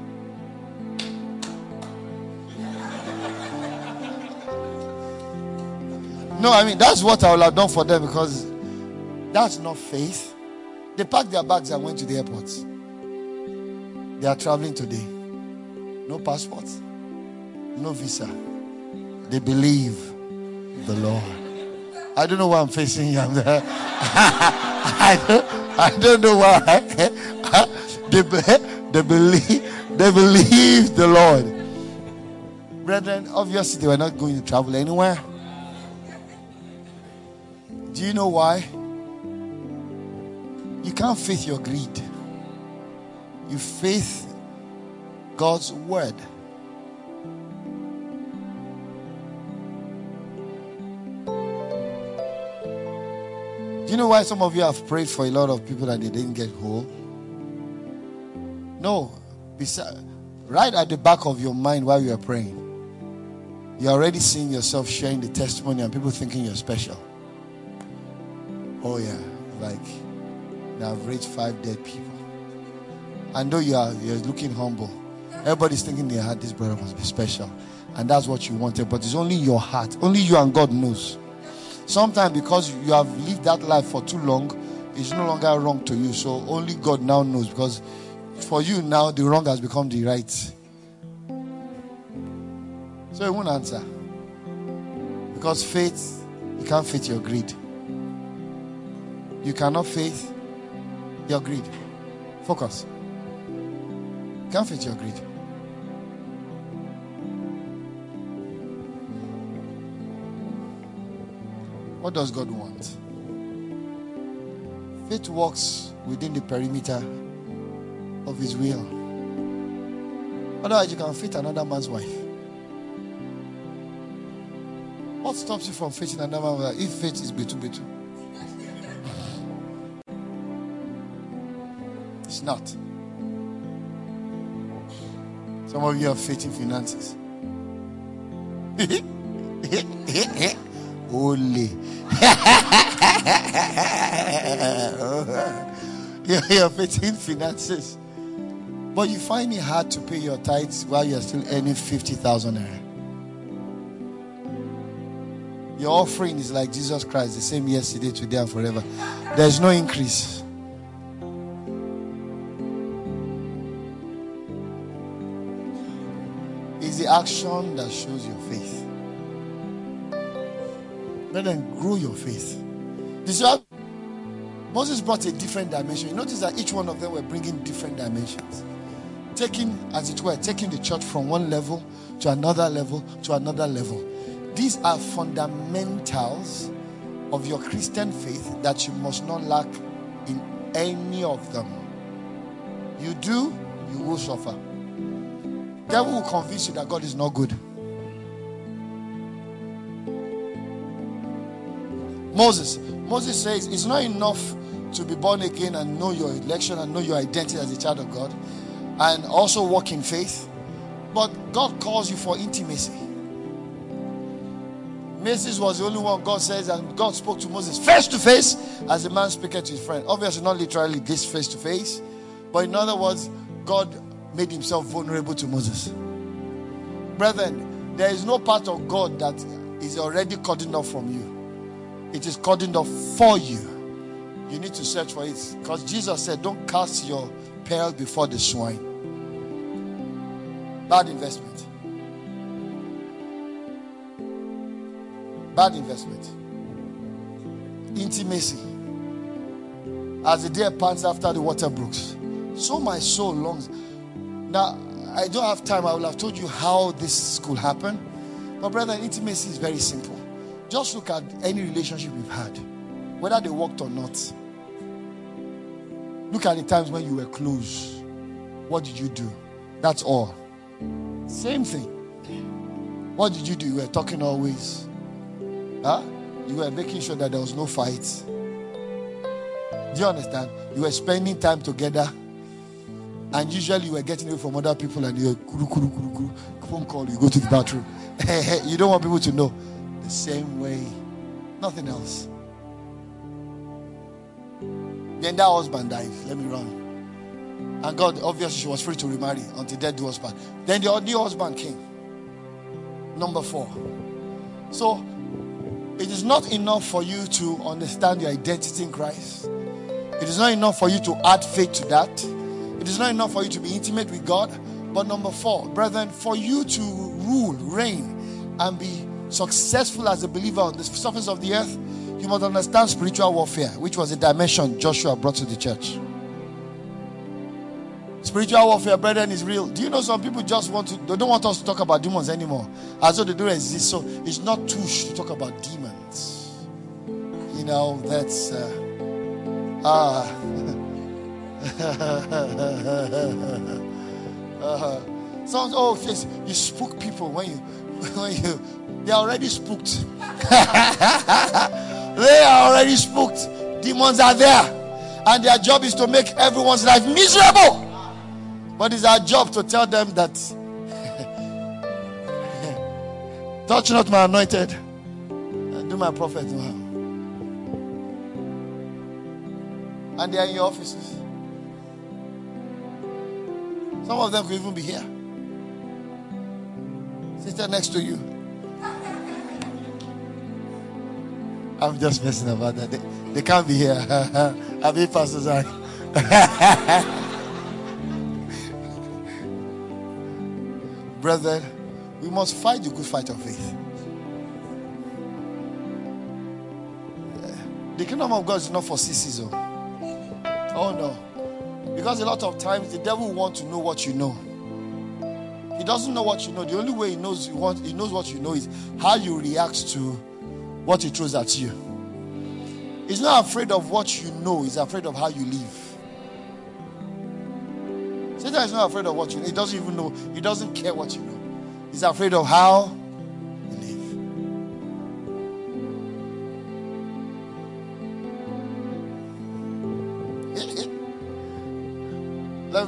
No, I mean that's what I would have done for them because that's not faith. They packed their bags and went to the airport. They are traveling today. No passport, no visa. They believe the Lord. I don't know why I'm facing you. I, don't, I don't know why. they, they believe they believe the Lord. Brethren, obviously they were not going to travel anywhere. Do you know why? You can't faith your greed. You faith God's word. Do you know why some of you have prayed for a lot of people and they didn't get whole? No. Right at the back of your mind while you are praying, you're already seeing yourself sharing the testimony and people thinking you're special. Oh, yeah. Like, they have raised five dead people. I know you are you're looking humble, everybody's thinking their heart, this brother must be special. And that's what you wanted. But it's only your heart. Only you and God knows. Sometimes because you have lived that life for too long, it's no longer wrong to you. So only God now knows because for you now the wrong has become the right. So it won't answer. Because faith, you can't fit your greed. You cannot faith your greed. Focus. You can't fit your greed. What does God want? Faith walks within the perimeter of His will. Otherwise, you can fit another man's wife. What stops you from fitting another man's wife if faith is betu betu? It's not. Some of you are faithing finances. Only. you're, you're faithing finances. But you find it hard to pay your tithes while you're still earning 50,000 naira. Your offering is like Jesus Christ, the same yesterday, today, and forever. There's no increase. Action that shows your faith. Them grow your faith. This is Moses brought a different dimension. You notice that each one of them were bringing different dimensions. Taking, as it were, taking the church from one level to another level to another level. These are fundamentals of your Christian faith that you must not lack in any of them. You do, you will suffer. Devil will convince you that God is not good. Moses, Moses says it's not enough to be born again and know your election and know your identity as a child of God and also walk in faith. But God calls you for intimacy. Moses was the only one God says, and God spoke to Moses face to face as a man speaking to his friend. Obviously, not literally this face to face, but in other words, God made himself vulnerable to Moses. Brethren, there is no part of God that is already cutting off from you, it is cutting off for you. You need to search for it because Jesus said, Don't cast your pearl before the swine. Bad investment. Bad investment. Intimacy. As the deer pants after the water brooks, so my soul longs. Now, I don't have time. I will have told you how this could happen. But, brother, intimacy is very simple. Just look at any relationship you've had, whether they worked or not. Look at the times when you were close. What did you do? That's all. Same thing. What did you do? You were talking always. Huh? You were making sure that there was no fights. Do you understand? You were spending time together. And usually you were getting away from other people and you were kuru, kuru, kuru, kuru, phone call, you go to the bathroom. you don't want people to know. The same way, nothing else. Then that husband died. Let me run. And God, obviously, she was free to remarry until that husband. Then the new husband came. Number four. So, it is not enough for you to understand your identity in Christ. It is not enough for you to add faith to that. It is not enough for you to be intimate with God. But number four, brethren, for you to rule, reign, and be successful as a believer on the surface of the earth, you must understand spiritual warfare, which was a dimension Joshua brought to the church. Spiritual warfare, brethren, is real. Do you know some people just want to, they don't want us to talk about demons anymore, as though they don't exist. So it's not too to talk about demons. You know, that's. Uh, ah. uh, sounds oh yes, you spook people when you when you they're already spooked. they are already spooked. Demons are there, and their job is to make everyone's life miserable. But it's our job to tell them that touch not my anointed do my prophet harm. And they are in your offices. Some of them could even be here. Sitting next to you. I'm just messing about that. They, they can't be here. I'll be Pastor Zach. Brethren, we must fight the good fight of faith. The kingdom of God is not for sissies. Oh. oh no. Because a lot of times the devil wants to know what you know. He doesn't know what you know. The only way he knows he, wants, he knows what you know is how you react to what he throws at you. He's not afraid of what you know, he's afraid of how you live. Satan is not afraid of what you know. He doesn't even know. He doesn't care what you know. He's afraid of how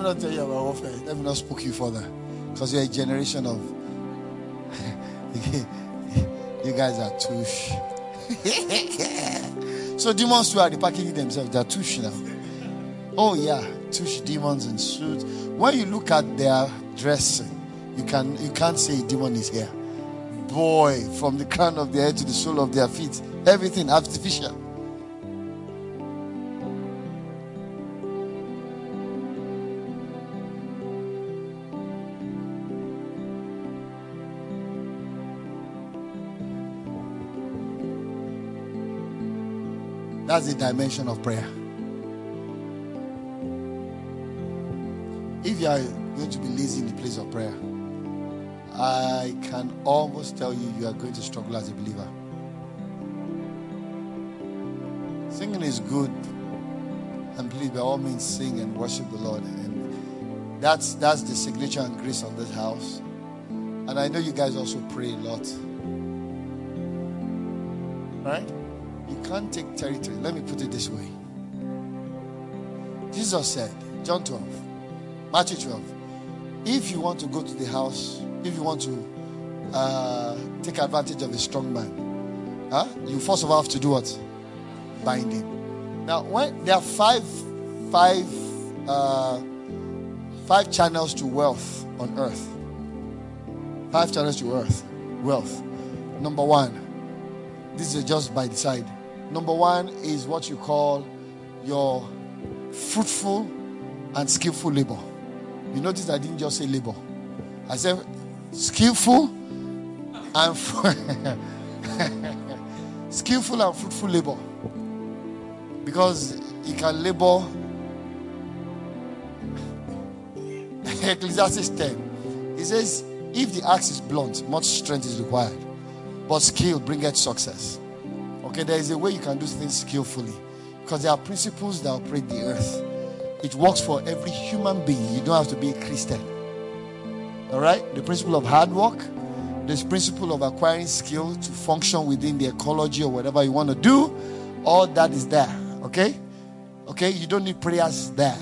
me not tell you about warfare. Let me not spook you further. Because you're a generation of. you guys are tush. so demons too are repackaging themselves. They're tush now. Oh, yeah. Tush demons in suits. When you look at their dressing, you can you can't say demon is here. Boy, from the crown of their head to the sole of their feet, everything artificial. That's the dimension of prayer. If you are going to be lazy in the place of prayer, I can almost tell you you are going to struggle as a believer. Singing is good, and please, by all means, sing and worship the Lord. And that's that's the signature and grace on this house. And I know you guys also pray a lot, right? Can't take territory. Let me put it this way. Jesus said, John 12. Matthew 12. If you want to go to the house, if you want to uh, take advantage of a strong man, huh? you first of all have to do what? Bind him. Now, when there are five, five, uh, five channels to wealth on earth. Five channels to earth, wealth. Number one, this is just by the side. Number one is what you call your fruitful and skillful labor. You notice I didn't just say labor. I said skillful and skillful and fruitful labor. Because he can labor Ecclesiastes 10. He says, if the axe is blunt, much strength is required. But skill bringeth success. Okay, there is a way you can do things skillfully. Because there are principles that operate the earth. It works for every human being. You don't have to be a Christian. All right? The principle of hard work, this principle of acquiring skill to function within the ecology or whatever you want to do, all that is there. Okay? Okay? You don't need prayers there.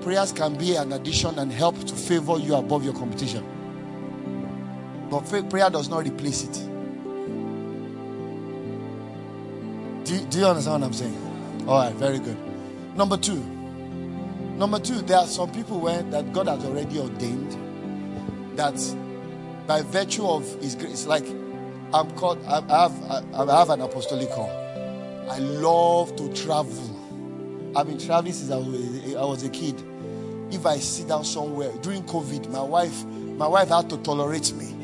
Prayers can be an addition and help to favor you above your competition. But prayer does not replace it. Do, do you understand what I'm saying? All right, very good. Number two. Number two, there are some people where that God has already ordained that by virtue of His grace, like I'm called, I have, I have an apostolic call. I love to travel. I've been traveling since I was, I was a kid. If I sit down somewhere during COVID, my wife, my wife had to tolerate me.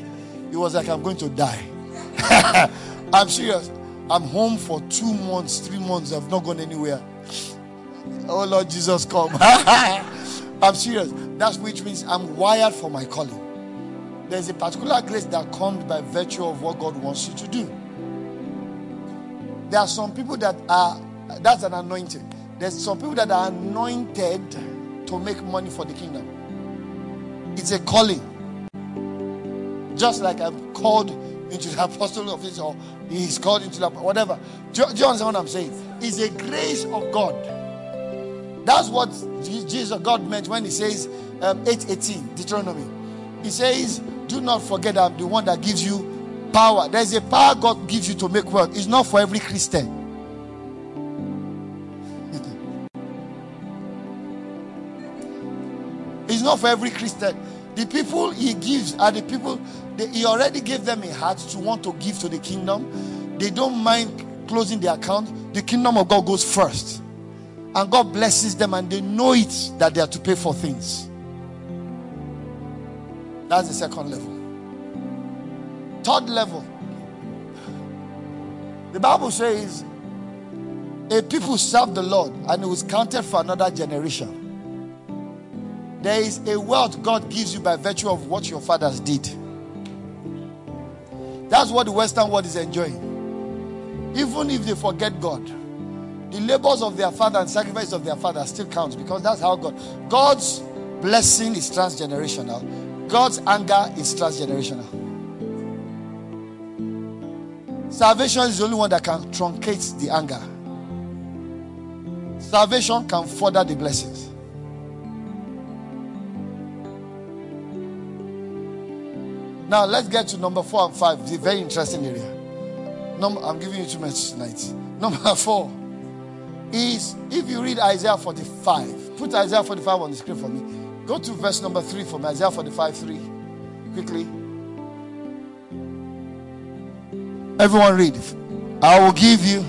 It was like I'm going to die. I'm serious. I'm home for two months, three months. I've not gone anywhere. Oh Lord Jesus, come. I'm serious. That's which means I'm wired for my calling. There's a particular grace that comes by virtue of what God wants you to do. There are some people that are, that's an anointing. There's some people that are anointed to make money for the kingdom. It's a calling. Just like I'm called into the apostolic office or he's called into the whatever. Do, do you understand what I'm saying? It's a grace of God. That's what Jesus God meant when he says um, 818 Deuteronomy. He says, Do not forget I'm the one that gives you power. There's a power God gives you to make work. It's not for every Christian. it's not for every Christian. The people he gives are the people they, he already gave them a heart to want to give to the kingdom. They don't mind closing the account. The kingdom of God goes first. And God blesses them and they know it that they are to pay for things. That's the second level. Third level. The Bible says a people serve the Lord and it was counted for another generation. There is a wealth God gives you by virtue of what your fathers did. That's what the Western world is enjoying. Even if they forget God, the labors of their father and sacrifice of their father still counts because that's how God. God's blessing is transgenerational. God's anger is transgenerational. Salvation is the only one that can truncate the anger. Salvation can further the blessings. Now let's get to number four and five. A very interesting area. Number, I'm giving you too much tonight. Number four is if you read Isaiah 45, put Isaiah 45 on the screen for me. Go to verse number three for me. Isaiah 45, 3. Quickly. Everyone read. I will give you.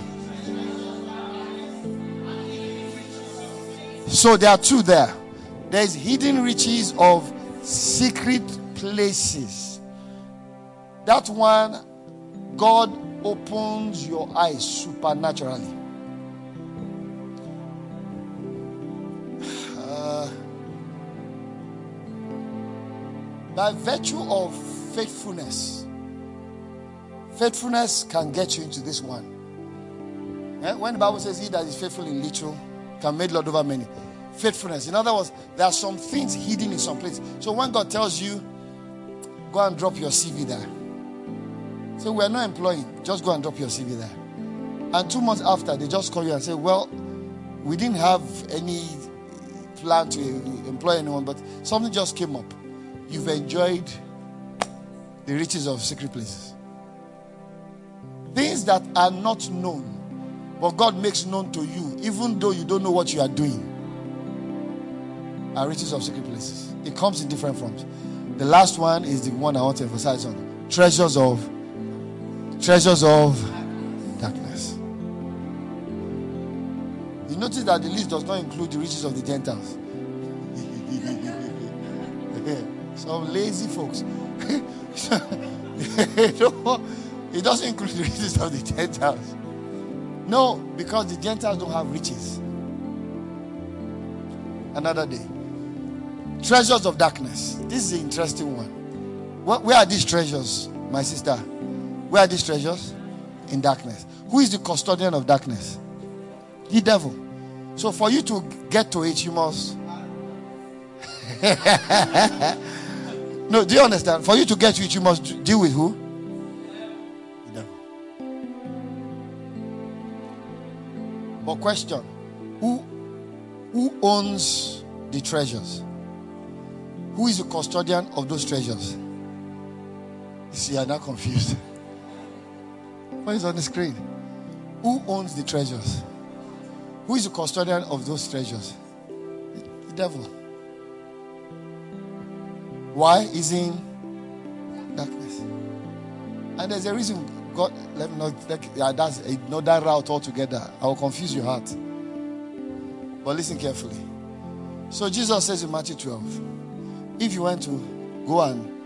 So there are two there. There's hidden riches of secret places that one, God opens your eyes supernaturally. Uh, by virtue of faithfulness, faithfulness can get you into this one. Eh? When the Bible says, He that is faithful in little can make Lord over many. Faithfulness. In other words, there are some things hidden in some place. So when God tells you, go and drop your CV there so we're not employing. Just go and drop your CV there. And two months after, they just call you and say, Well, we didn't have any plan to employ anyone, but something just came up. You've enjoyed the riches of secret places. Things that are not known, but God makes known to you, even though you don't know what you are doing, are riches of secret places. It comes in different forms. The last one is the one I want to emphasize on treasures of treasures of darkness. You notice that the list does not include the riches of the Gentiles. Some lazy folks. it doesn't include the riches of the Gentiles. No, because the Gentiles don't have riches. Another day. Treasures of darkness. This is an interesting one. Where are these treasures, my sister? Where are these treasures? In darkness. Who is the custodian of darkness? The devil. So for you to get to it, you must. no, do you understand? For you to get to it, you must deal with who? The devil. But question: Who who owns the treasures? Who is the custodian of those treasures? See, you're not confused. What is on the screen? Who owns the treasures? Who is the custodian of those treasures? The devil. Why is in darkness? And there's a reason God let me not yeah, that's another route altogether. I will confuse your heart. But listen carefully. So Jesus says in Matthew 12, if you want to go and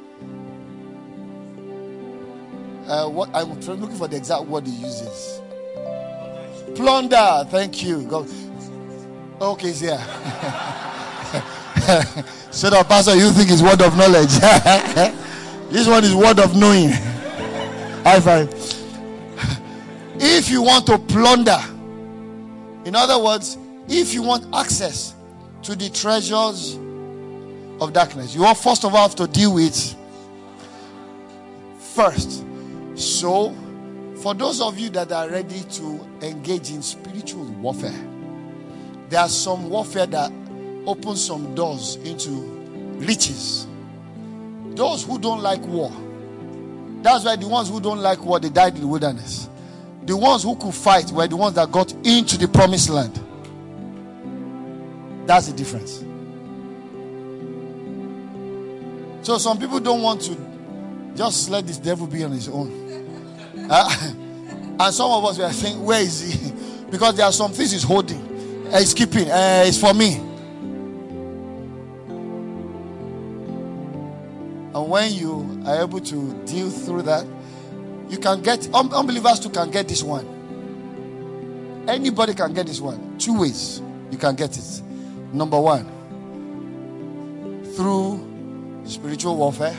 uh, what I'm looking for the exact word he uses. Plunder. Thank you. God. Okay, it's so the pastor, you think it's word of knowledge. this one is word of knowing. High five. If you want to plunder, in other words, if you want access to the treasures of darkness, you all first of all have to deal with first so, for those of you that are ready to engage in spiritual warfare, there are some warfare that opens some doors into riches. Those who don't like war, that's why the ones who don't like war they died in the wilderness. The ones who could fight were the ones that got into the promised land. That's the difference. So some people don't want to just let this devil be on his own. Uh, and some of us were saying, Where is he? Because there are some things he's holding. Uh, he's keeping. Uh, it's for me. And when you are able to deal through that, you can get un- unbelievers too can get this one. Anybody can get this one. Two ways you can get it. Number one, through spiritual warfare.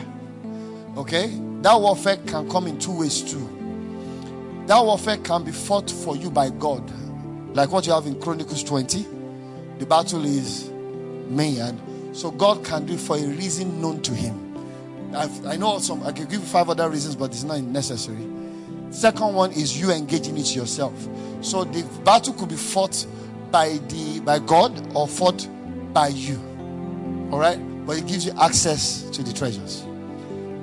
Okay? That warfare can come in two ways too. That warfare can be fought for you by God. Like what you have in Chronicles 20. The battle is me, and so God can do it for a reason known to Him. I've, i know some, I can give you five other reasons, but it's not necessary. Second one is you engaging it yourself. So the battle could be fought by the by God or fought by you. All right, but it gives you access to the treasures.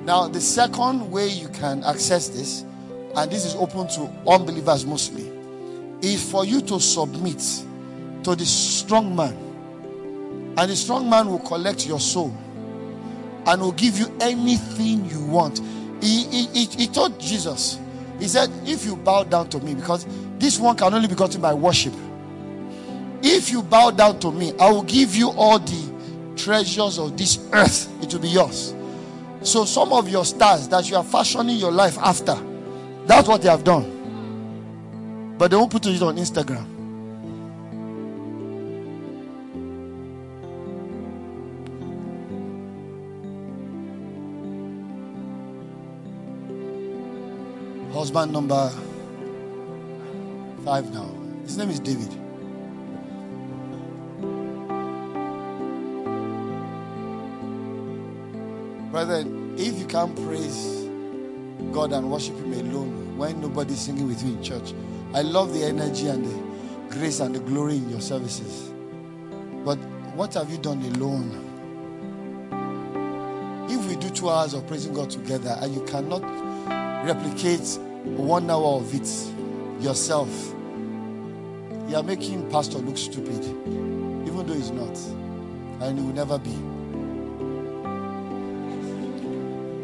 Now, the second way you can access this and this is open to unbelievers mostly, is for you to submit to the strong man. And the strong man will collect your soul and will give you anything you want. He, he, he, he told Jesus, He said, If you bow down to me, because this one can only be gotten by worship. If you bow down to me, I will give you all the treasures of this earth. It will be yours. So, some of your stars that you are fashioning your life after, that's what they have done. But they won't put it on Instagram. Husband number five now. His name is David. Brother, if you can't praise God and worship Him alone when nobody's singing with you in church. I love the energy and the grace and the glory in your services. But what have you done alone? If we do two hours of praising God together and you cannot replicate one hour of it yourself, you are making Pastor look stupid, even though he's not, and he will never be.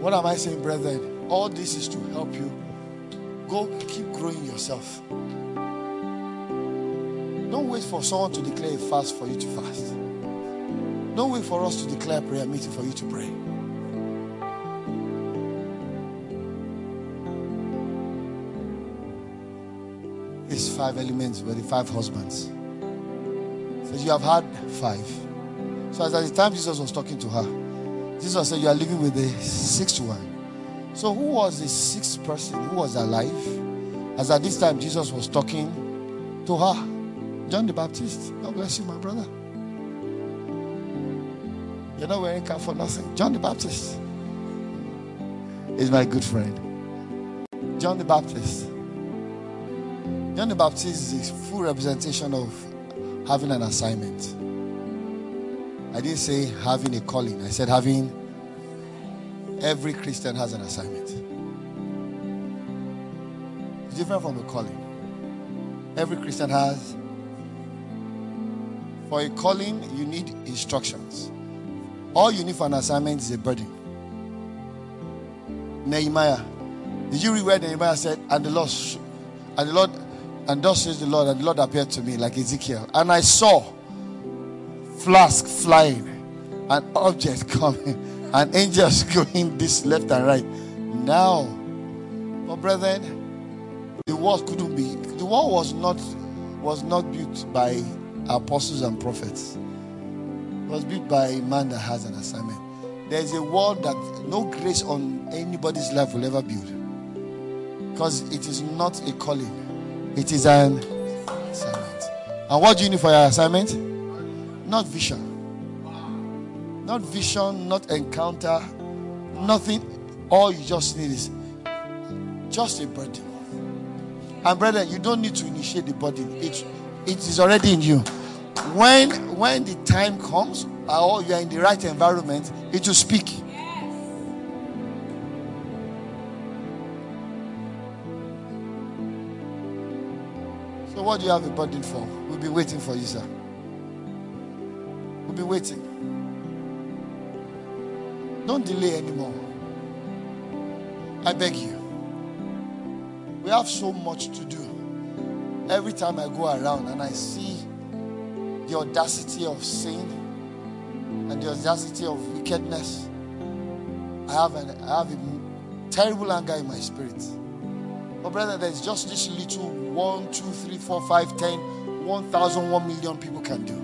What am I saying, brethren? All this is to help you go keep growing yourself. Don't wait for someone to declare a fast for you to fast. Don't wait for us to declare prayer meeting for you to pray. It's five elements were the five husbands. Says you have had five. So as at the time Jesus was talking to her, Jesus said, You are living with the sixth one. So, who was the sixth person who was alive? As at this time, Jesus was talking to her. John the Baptist. God bless you, my brother. You're not wearing cap for nothing. John the Baptist is my good friend. John the Baptist. John the Baptist is a full representation of having an assignment. I didn't say having a calling, I said having Every Christian has an assignment. It's different from a calling. Every Christian has. For a calling, you need instructions. All you need for an assignment is a burden. Nehemiah. Did you read where Nehemiah said, and the Lord, and the Lord, and thus says the Lord, and the Lord appeared to me like Ezekiel, and I saw flask flying, an object coming, and angels going this left and right. Now, but brethren, the world couldn't be. The world was not was not built by apostles and prophets. It was built by a man that has an assignment. There is a world that no grace on anybody's life will ever build. Because it is not a calling, it is an assignment. And what do you need for your assignment? Not vision. Not vision, not encounter, nothing. All you just need is just a burden. And brother, you don't need to initiate the burden. It, it is already in you. When when the time comes, or you are in the right environment, it will speak. So what do you have a burden for? We'll be waiting for you, sir. We'll be waiting. Don't delay anymore. I beg you. We have so much to do. Every time I go around and I see the audacity of sin and the audacity of wickedness, I have, an, I have a terrible anger in my spirit. But, brother, there's just this little one, two, three, four, five, ten, one thousand, one million people can do.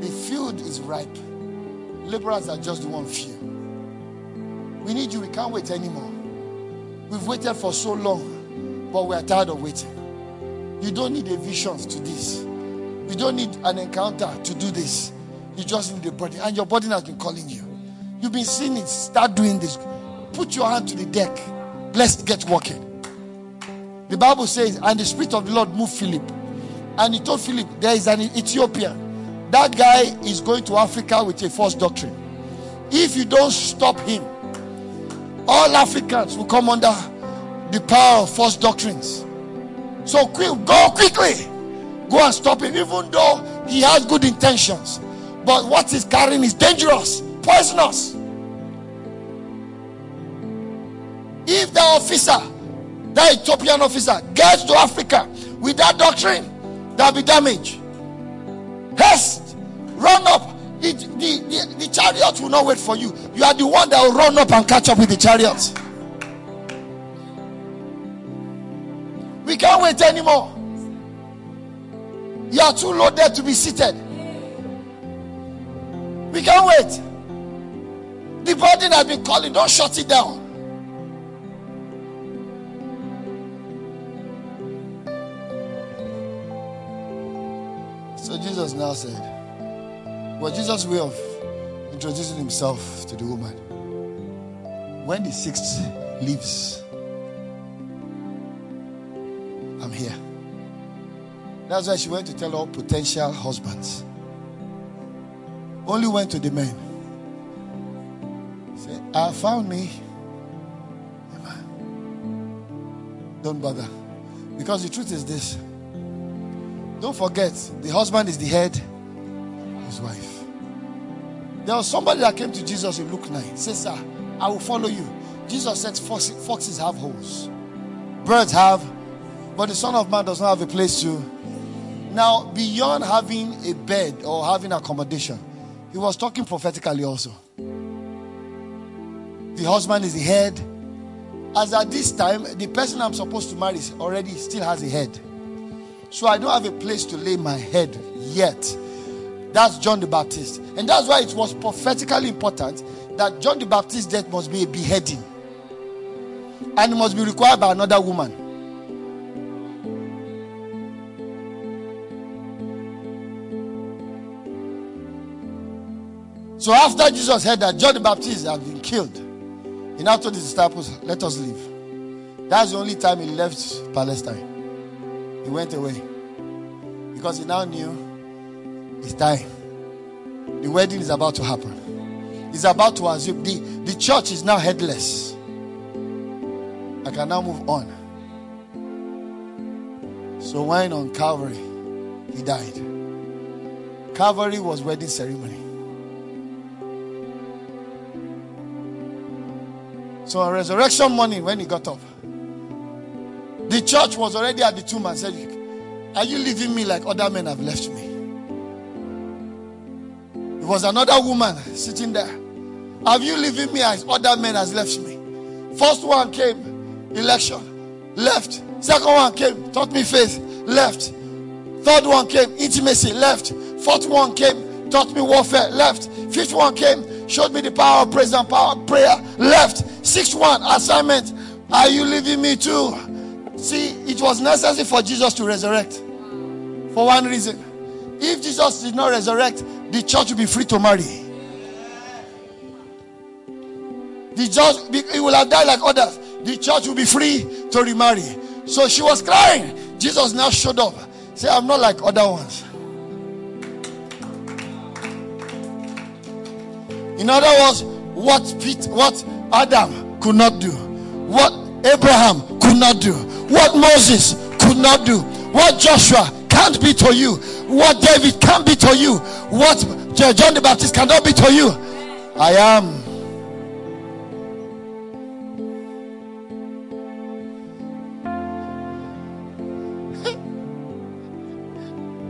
The field is ripe. Laborers are just the one few. We need you. We can't wait anymore. We've waited for so long, but we are tired of waiting. You don't need a vision to this. You don't need an encounter to do this. You just need a body, and your body has been calling you. You've been seeing it. Start doing this. Put your hand to the deck. Let's get working. The Bible says, and the Spirit of the Lord moved Philip. And he told Philip, there is an Ethiopian. That guy is going to Africa with a false doctrine. If you don't stop him, all Africans will come under the power of false doctrines. So quick, go quickly. Go and stop him, even though he has good intentions. But what he's carrying is dangerous, poisonous. If the officer, that Ethiopian officer, gets to Africa with that doctrine, there'll be damage. Haste, run up. The, the, the, the chariot will not wait for you. You are the one that will run up and catch up with the chariot. We can't wait anymore. You are too loaded to be seated. We can't wait. The burden has been calling. Don't shut it down. Jesus now said, was Jesus' way of introducing himself to the woman. When the sixth leaves, I'm here. That's why she went to tell all potential husbands. Only went to the men. Say, I found me. Don't bother. Because the truth is this. Don't forget, the husband is the head, his wife. There was somebody that came to Jesus in Luke 9. Says, Sir, I will follow you. Jesus said, Foxes have holes, birds have, but the Son of Man does not have a place to. Now, beyond having a bed or having accommodation, he was talking prophetically also. The husband is the head. As at this time, the person I'm supposed to marry already still has a head. So I don't have a place to lay my head yet. That's John the Baptist. And that's why it was prophetically important that John the Baptist's death must be a beheading. And it must be required by another woman. So after Jesus heard that John the Baptist had been killed, he now told his disciples, Let us leave. That's the only time he left Palestine. He went away. Because he now knew it's time. The wedding is about to happen. It's about to assume the, the church is now headless. I can now move on. So when on Calvary, he died. Calvary was wedding ceremony. So on resurrection morning, when he got up, the church was already at the tomb and said, Are you leaving me like other men have left me? It was another woman sitting there. Have you leaving me as other men has left me? First one came, election, left. Second one came, taught me faith, left. Third one came, intimacy, left. Fourth one came, taught me warfare, left. Fifth one came, showed me the power of praise and power of prayer, left. Sixth one, assignment. Are you leaving me too? See, it was necessary for Jesus to resurrect for one reason. If Jesus did not resurrect, the church would be free to marry. The church, he will have died like others. The church will be free to remarry. So she was crying. Jesus now showed up. Say, I'm not like other ones. In other words, what Pete, what Adam could not do, what Abraham could not do, what Moses could not do, what Joshua can't be to you, what David can't be to you, what John the Baptist cannot be to you. I am.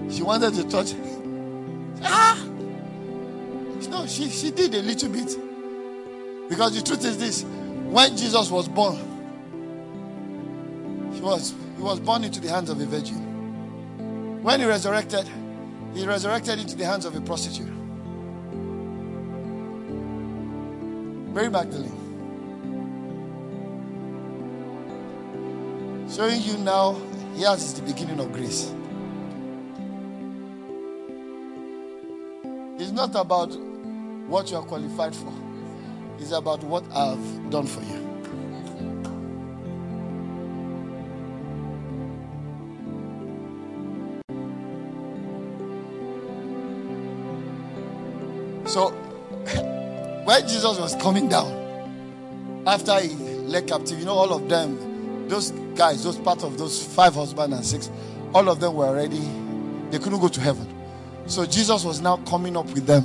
she wanted to touch. Ah! No, she, she did a little bit. Because the truth is this when Jesus was born, he was, he was born into the hands of a virgin. When he resurrected, he resurrected into the hands of a prostitute. Mary Magdalene. Showing you now, yes, is the beginning of grace. It's not about what you are qualified for, it's about what I've done for you. So, when Jesus was coming down, after he led captive, you know, all of them, those guys, those part of those five husbands and six, all of them were already, they couldn't go to heaven. So, Jesus was now coming up with them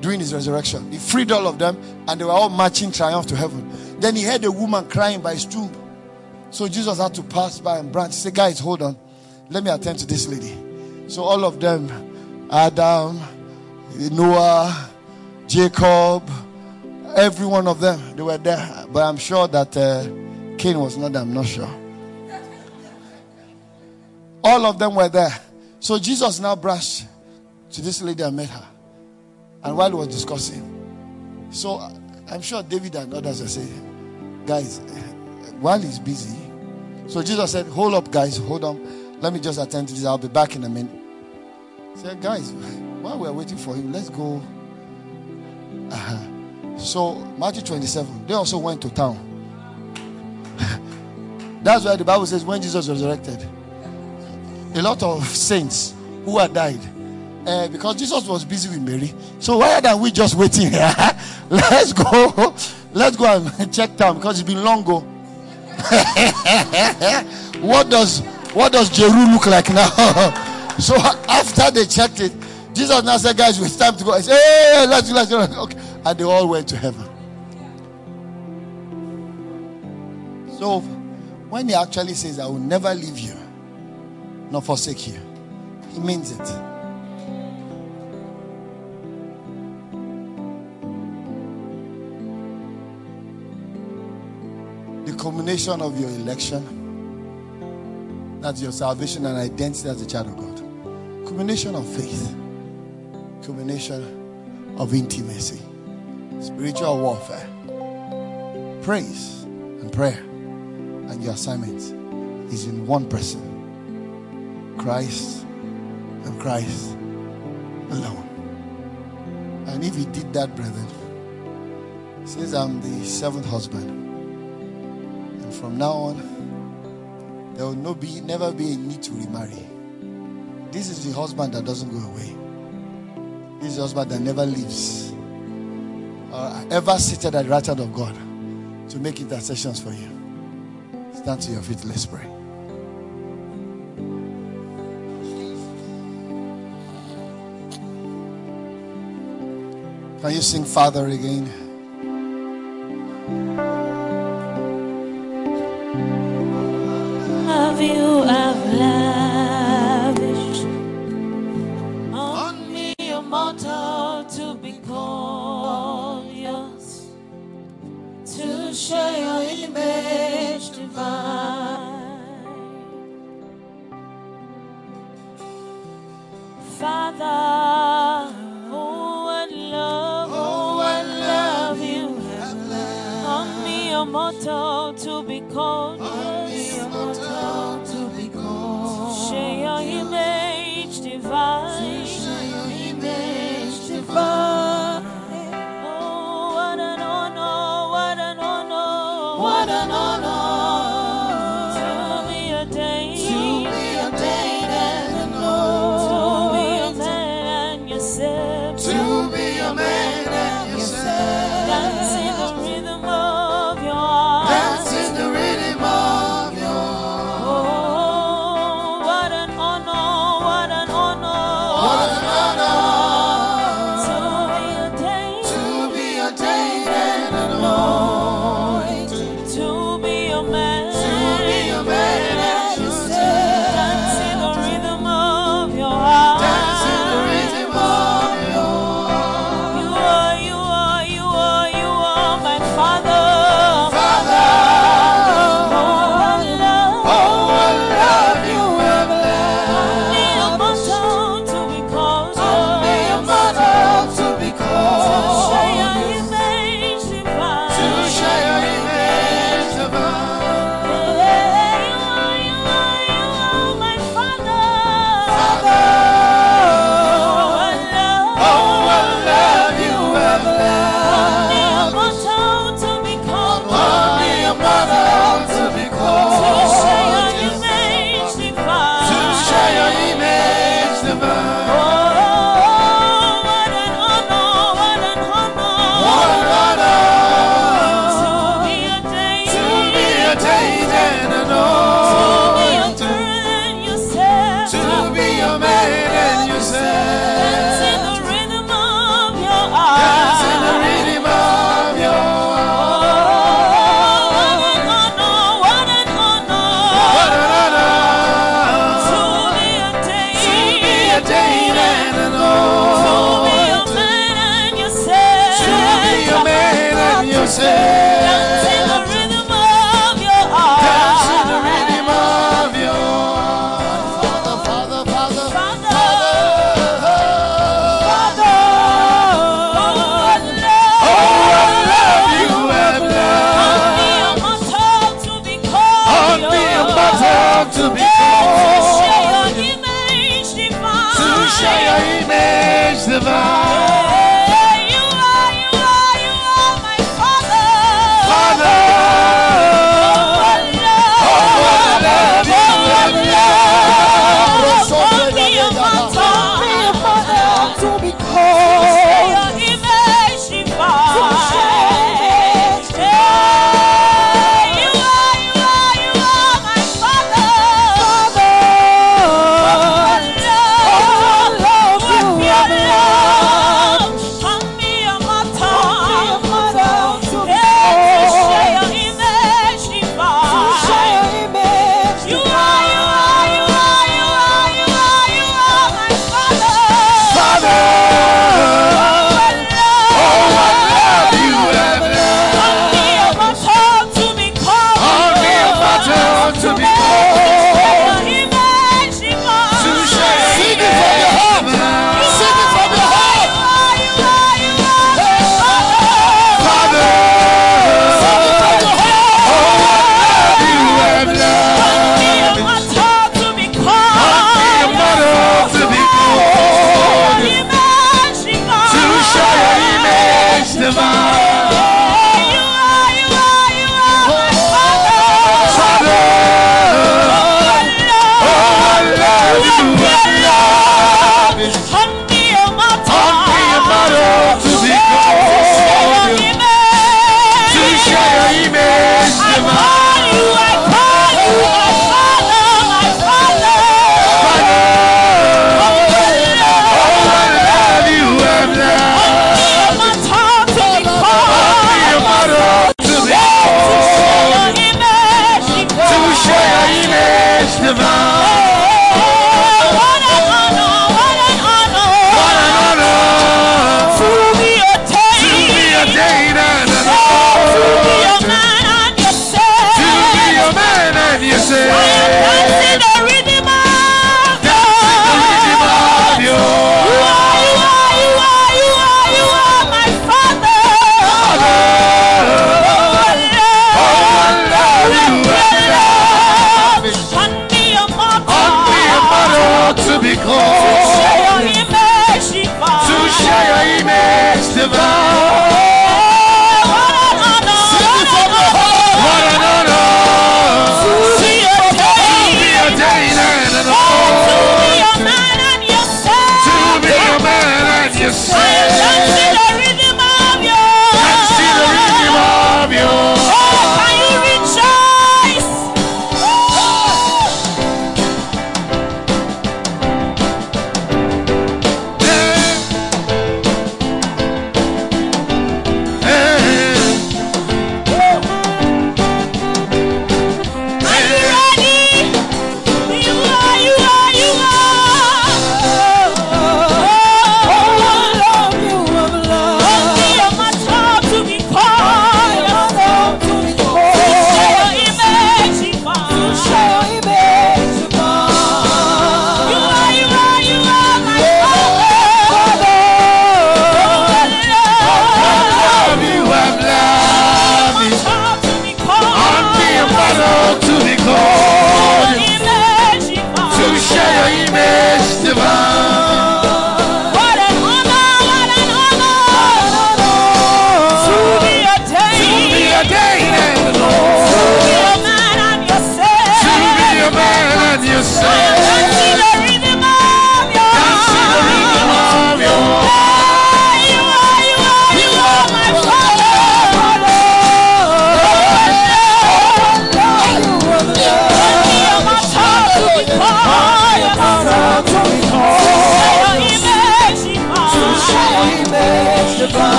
during his resurrection. He freed all of them, and they were all marching triumph to heaven. Then he heard a woman crying by his tomb. So, Jesus had to pass by and branch. Said, Guys, hold on. Let me attend to this lady. So, all of them, Adam, Noah, Jacob, every one of them, they were there. But I'm sure that uh, Cain was not there. I'm not sure. All of them were there. So Jesus now brushed to this lady and met her. And while he was discussing, so I'm sure David and others are saying, guys, while he's busy, so Jesus said, hold up, guys, hold on. Let me just attend to this. I'll be back in a minute. Said, guys, while we're waiting for him, let's go. Uh-huh. So, Matthew 27, they also went to town. That's why the Bible says when Jesus resurrected, a lot of saints who had died, uh, because Jesus was busy with Mary. So, why are we just waiting here? let's go. Let's go and check town because it's been long ago. what does what does Jeru look like now? so after they checked it, Jesus now said, Guys, it's time to go. I said, Hey, let's go, let's go. Okay. And they all went to heaven. So when he actually says, I will never leave you, nor forsake you, he means it. The culmination of your election, that's your salvation and identity as a child of God. Culmination of faith culmination of intimacy, spiritual warfare, praise, and prayer. And your assignment is in one person Christ and Christ alone. And if he did that, brethren, since I'm the seventh husband, and from now on, there will no be, never be a need to remarry. This is the husband that doesn't go away. This husband that never leaves or ever seated at the right hand of God to make intercessions for you. Stand to your feet. Let's pray. Can you sing Father again?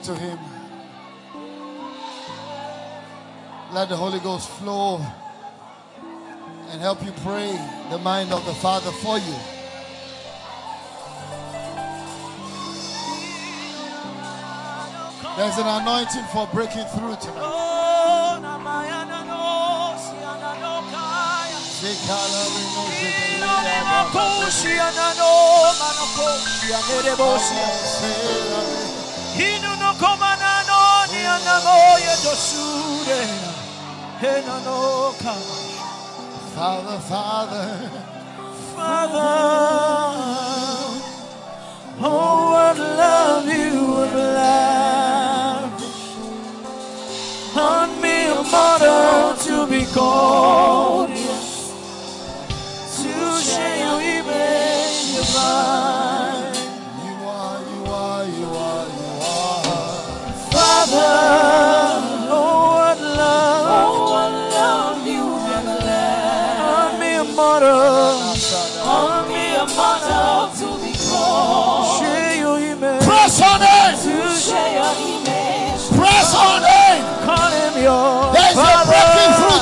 talk to Him. Let the Holy Ghost flow and help you pray the mind of the Father for you. There's an anointing for breaking through tonight. Father, Father, Father, oh, what love you would lavish on me, a model to be called.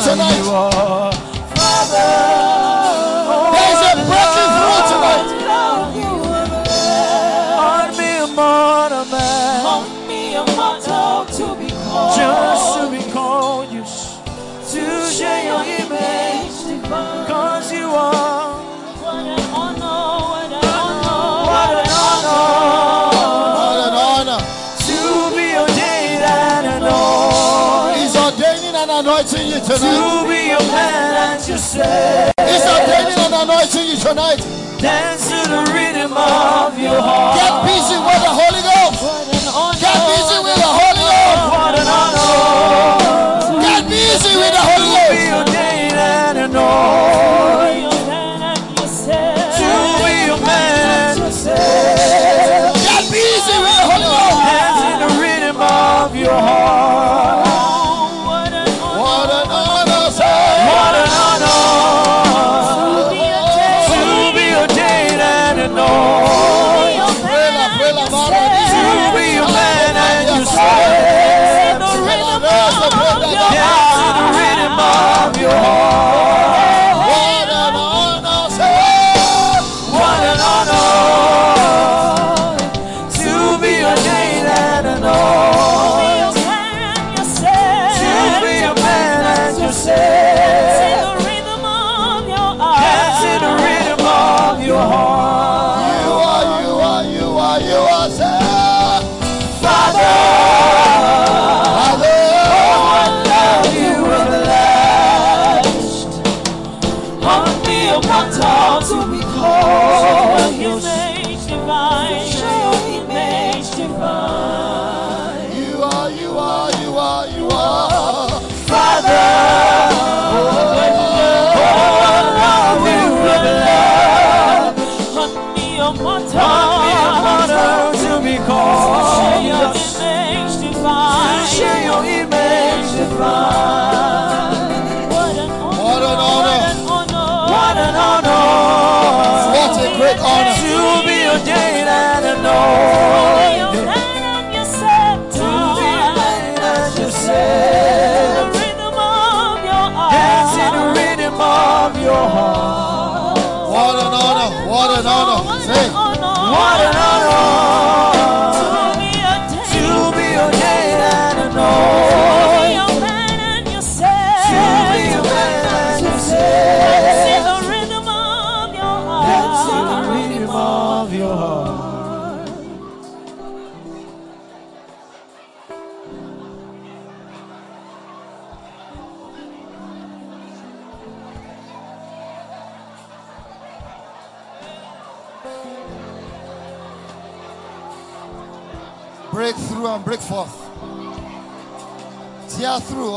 tonight. tonight. To be your man at your side. It's obtaining an anointing you tonight. Dance to the rhythm of your heart. Get busy with the Holy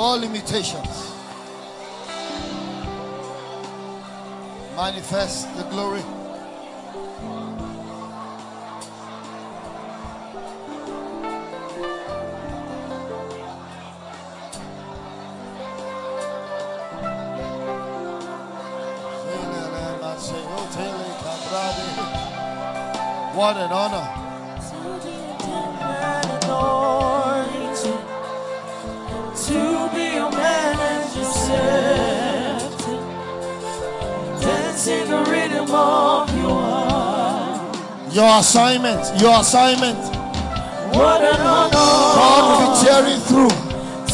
all limitations. Manifest the glory. What an honor. Your. Your assignment, your assignment. What an honor God will be tearing through.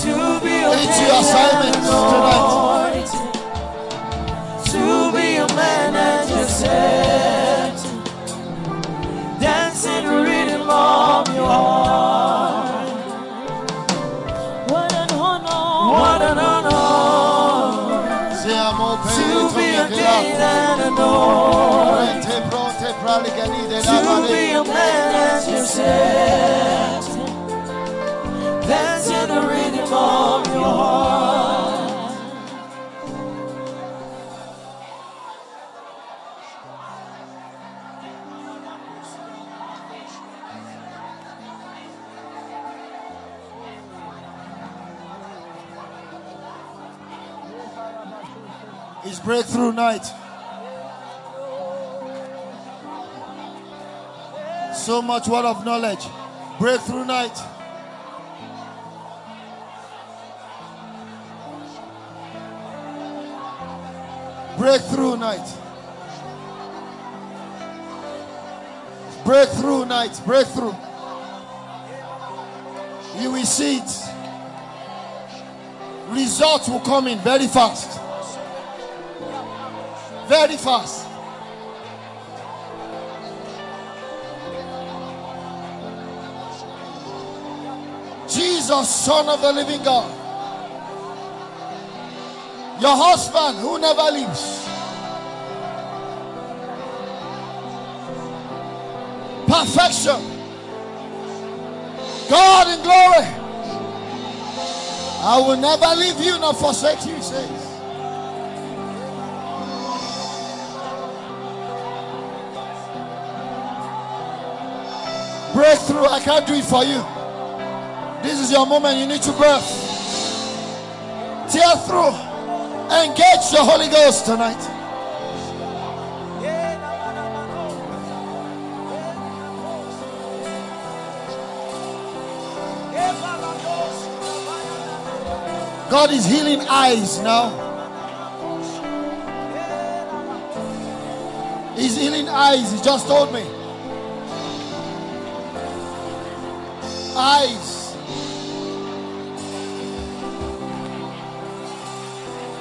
to be a It's your assignment anointed, to be a man and yourself, dance in the rhythm of your heart. Ordained and anointed, to be a man as yourself. Dance in the rhythm of your heart. Breakthrough night. So much word of knowledge. Breakthrough night. Breakthrough night. Breakthrough night. Breakthrough. You will see it. Results will come in very fast. Very fast. Jesus, Son of the living God. Your husband who never leaves. Perfection. God in glory. I will never leave you nor forsake you, he Breakthrough, I can't do it for you. This is your moment, you need to birth. Tear through. Engage the Holy Ghost tonight. God is healing eyes now. He's healing eyes, he just told me. Eyes.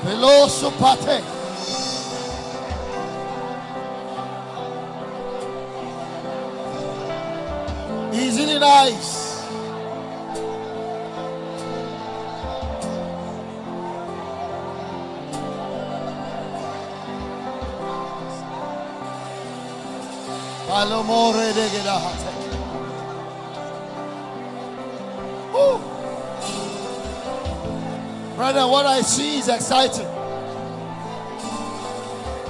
Veloso pate. He's healing eyes. Palomore de Gedahate. Brother, what I see is exciting.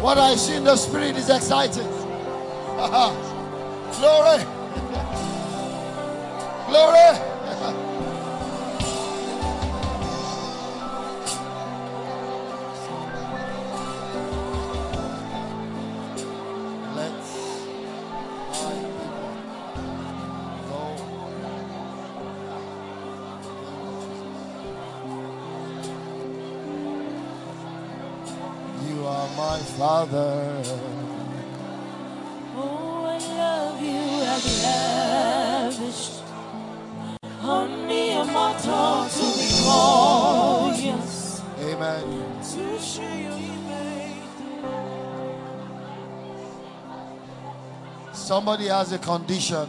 What I see in the spirit is exciting. Glory. Glory. Somebody has a condition.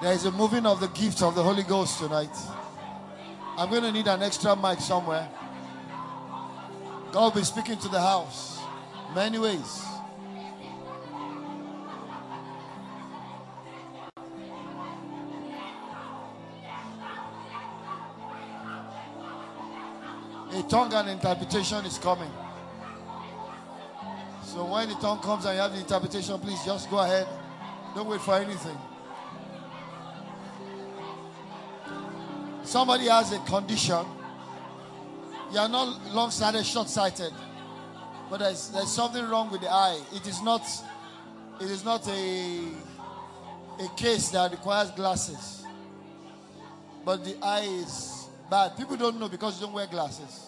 There is a moving of the gifts of the Holy Ghost tonight. I'm going to need an extra mic somewhere. God will be speaking to the house many ways. A tongue and interpretation is coming. So when the tongue comes and you have the interpretation, please just go ahead. Don't wait for anything. Somebody has a condition. You are not long sighted, short sighted. But there's, there's something wrong with the eye. It is not it is not a a case that requires glasses. But the eye is bad. People don't know because you don't wear glasses.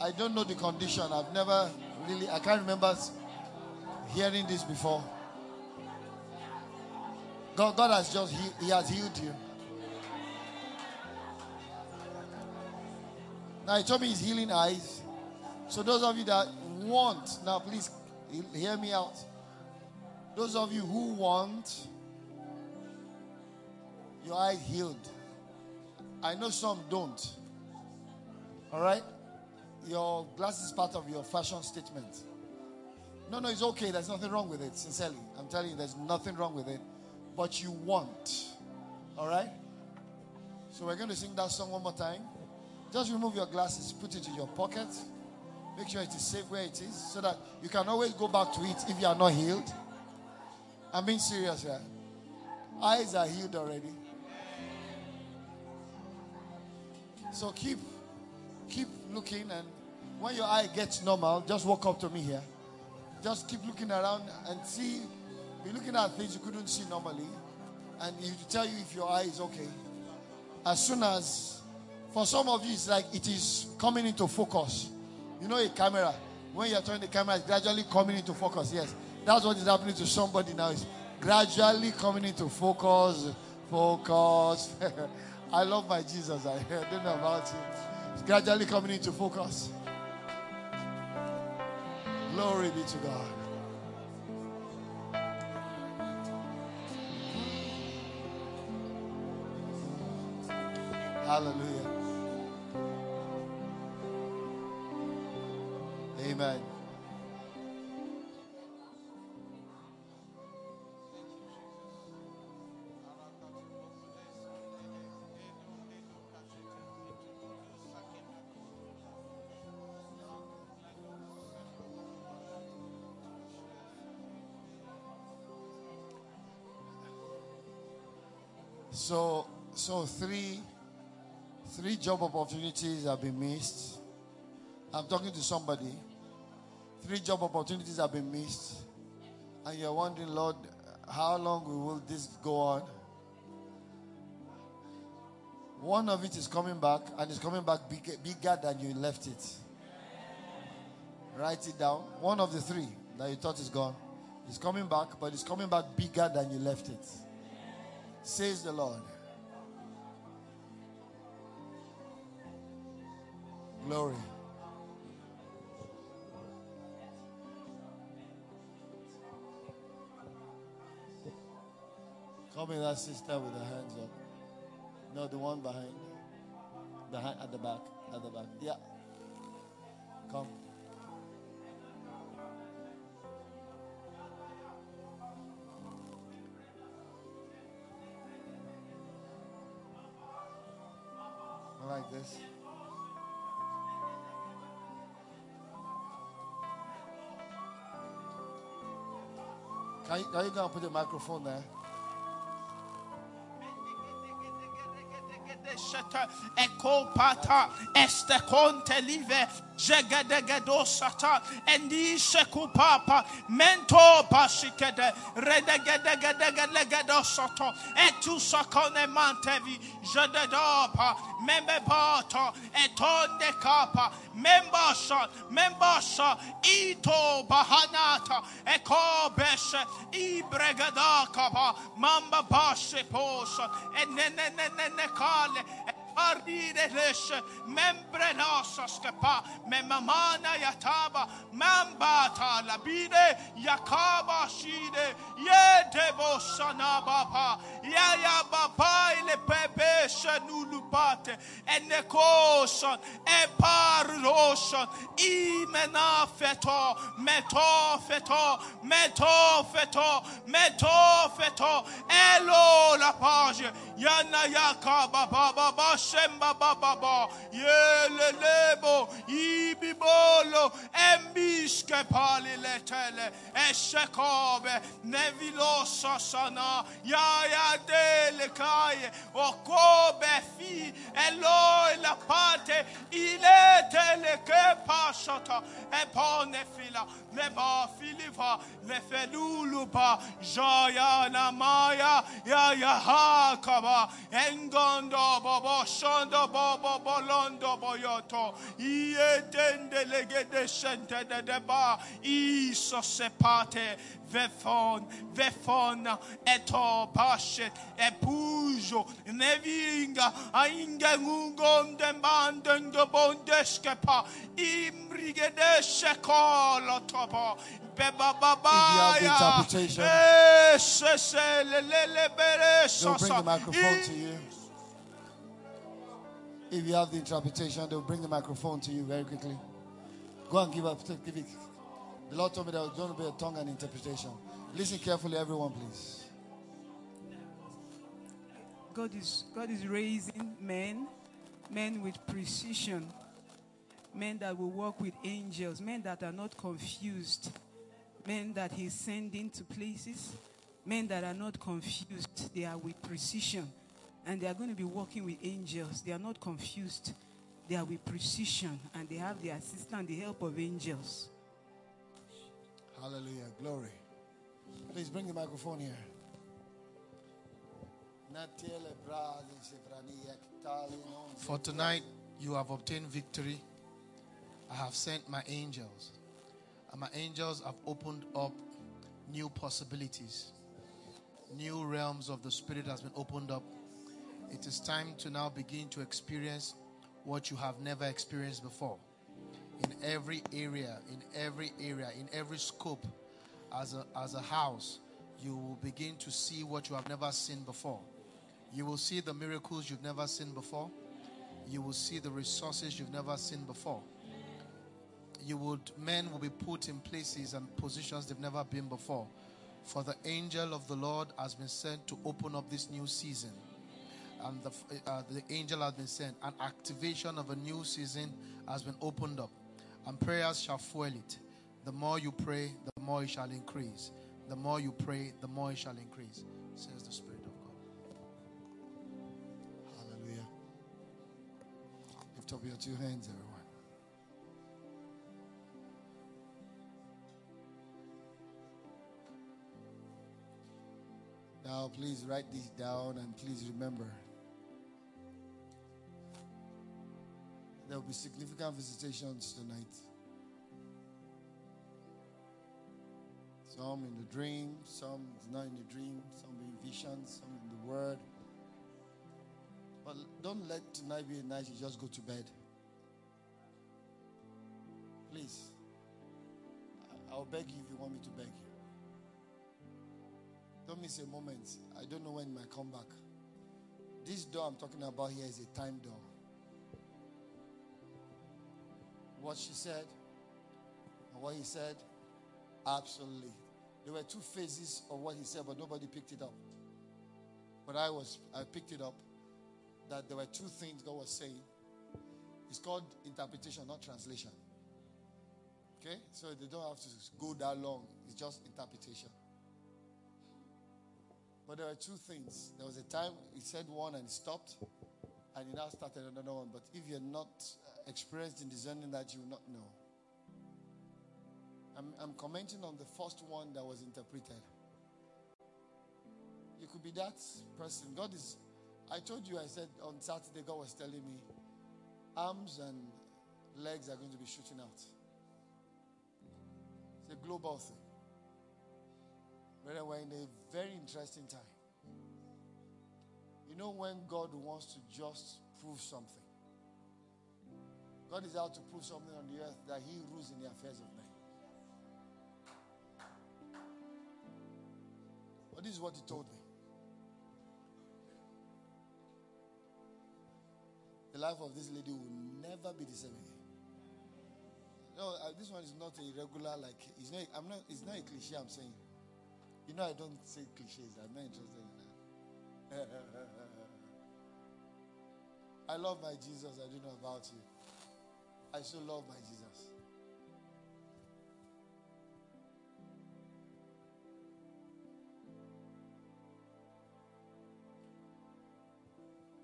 I don't know the condition. I've never really I can't remember hearing this before. God, God has just he, he has healed you. Now he told me he's healing eyes. So those of you that want, now please hear me out. Those of you who want your eye healed. I know some don't. All right? Your glasses is part of your fashion statement. No, no, it's okay. There's nothing wrong with it. Sincerely, I'm telling you, there's nothing wrong with it. But you want. All right? So we're going to sing that song one more time. Just remove your glasses, put it in your pocket. Make sure it is safe where it is so that you can always go back to it if you are not healed. I'm being serious here. Eyes are healed already. So keep keep looking and when your eye gets normal, just walk up to me here. Just keep looking around and see be looking at things you couldn't see normally and it will tell you if your eye is okay. As soon as for some of you it's like it is coming into focus. You know a camera. When you're turning the camera, it's gradually coming into focus. Yes. That's what is happening to somebody now. It's gradually coming into focus. Focus. I love my Jesus. I don't know about it. It's gradually coming into focus. Glory be to God. Hallelujah. Amen. So, so three, three job opportunities have been missed. I'm talking to somebody. Three job opportunities have been missed. And you're wondering, Lord, how long will this go on? One of it is coming back, and it's coming back bigger, bigger than you left it. Write it down. One of the three that you thought is gone is coming back, but it's coming back bigger than you left it. Says the Lord. Glory. Come in that sister with her hands up. No, the one behind. Behind at the back. At the back. Yeah. Come. You, can you go and put the microphone there? Eko pata este conte live jegedegedo sata endi sekupapa mento pasikede redegedegedegelegedo soto etu sakone mantevi jededopa membe bata etonde kapa membasa membasa ito bahanata eko beshe ibregada kapa mamba bashe posa enenenene kale ardire leshe membre nosa skepa memamana yataba mambata labide yakaba shide. Yedebo sanabapa yaya baba ile pepe shenulupate enekoson eparloson imena feto meto feto meto feto meto feto. Elo la page yana yakaba baba shemba baba ba yelelebo ibibolo Io embische pali le tele esce come nevilo sosana ya dele kai o come fi eloi la parte ile tele che passata e pone fila le ba filiva le felulupa jaya na maya ya ya ha kaba. Engondo bobo shondo bobo bolondo boyoto iye tende legede sente de deba iso sepate vefon vefon eto pashet epujo nevinga ainga ngungonde mandenge bondeskepa imrigede shekolo beba If you have the interpretation, They'll bring the microphone to you. If you have the interpretation, they'll bring the microphone to you very quickly. Go and give up. Give it. The Lord told me there was going to be a tongue and interpretation. Listen carefully, everyone, please. God is God is raising men, men with precision, men that will work with angels, men that are not confused, men that He's sending to places, men that are not confused. They are with precision, and they are going to be working with angels. They are not confused. They are with precision, and they have the assistance, the help of angels. Hallelujah. Glory. Please bring the microphone here. For tonight, you have obtained victory. I have sent my angels, and my angels have opened up new possibilities. New realms of the Spirit has been opened up. It is time to now begin to experience what you have never experienced before. In every area, in every area, in every scope, as a, as a house, you will begin to see what you have never seen before. You will see the miracles you've never seen before. You will see the resources you've never seen before. You would men will be put in places and positions they've never been before. For the angel of the Lord has been sent to open up this new season. And the, uh, the angel has been sent. An activation of a new season has been opened up. And prayers shall fuel it. The more you pray, the more it shall increase. The more you pray, the more it shall increase, says the Spirit of God. Hallelujah. Lift up your two hands, everyone. Now, please write these down and please remember there will be significant visitations tonight. Some in the dream, some not in the dream, some in visions, some in the word. But don't let tonight be a night you just go to bed. Please. I'll beg you if you want me to beg you. Don't miss a moment. I don't know when it might come back. This door I'm talking about here is a time door. What she said and what he said, absolutely. There were two phases of what he said, but nobody picked it up. But I was, I picked it up that there were two things God was saying. It's called interpretation, not translation. Okay? So they don't have to go that long. It's just interpretation. But there were two things. There was a time he said one and stopped, and he now started another one. But if you're not uh, experienced in discerning that, you will not know. I'm, I'm commenting on the first one that was interpreted. You could be that person. God is, I told you, I said on Saturday, God was telling me arms and legs are going to be shooting out. It's a global thing. But we're in a very interesting time. You know, when God wants to just prove something, God is out to prove something on the earth that He rules in the affairs of men. But this is what He told me. The life of this lady will never be the same again. No, uh, this one is not a regular like. It's not. I'm not. It's not a cliche. I'm saying. You know, I don't say cliches. I'm not interested in that. I love my Jesus. I don't know about you. I still love my Jesus.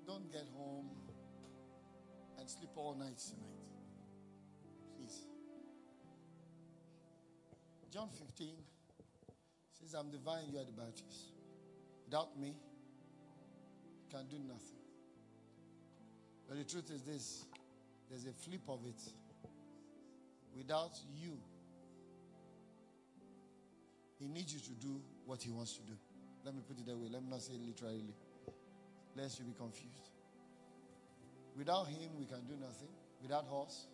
Don't get home and sleep all night tonight. Please. John 15. I'm the vine, you are the branches. Without me, you can do nothing. But the truth is this there's a flip of it. Without you, he needs you to do what he wants to do. Let me put it that way. Let me not say it literally, lest you be confused. Without him, we can do nothing. Without horse,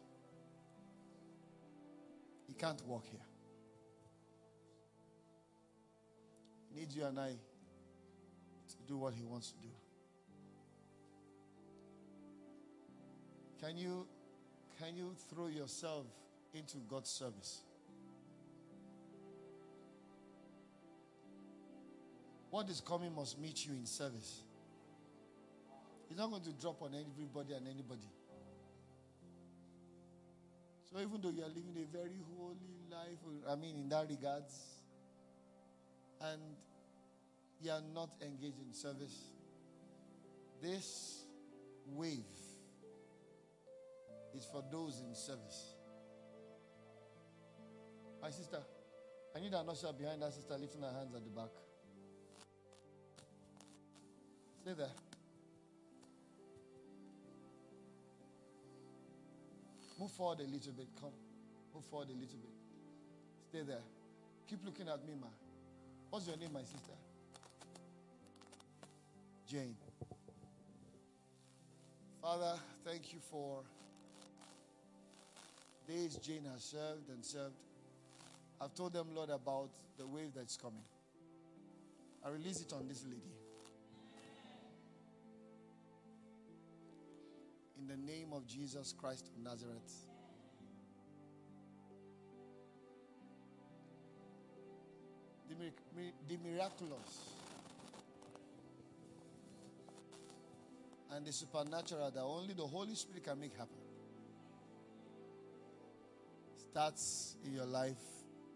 he can't walk here. Needs you and I to do what he wants to do. Can you can you throw yourself into God's service? What is coming must meet you in service. He's not going to drop on everybody and anybody. So even though you are living a very holy life, I mean in that regards, and you are not engaged in service, this wave is for those in service. My sister, I need an usher behind that sister lifting her hands at the back. Stay there. Move forward a little bit. Come. Move forward a little bit. Stay there. Keep looking at me, ma. What's your name, my sister? Jane. Father, thank you for days Jane has served and served. I've told them, Lord, about the wave that's coming. I release it on this lady. In the name of Jesus Christ of Nazareth. The, mir- the miraculous and the supernatural that only the Holy Spirit can make happen starts in your life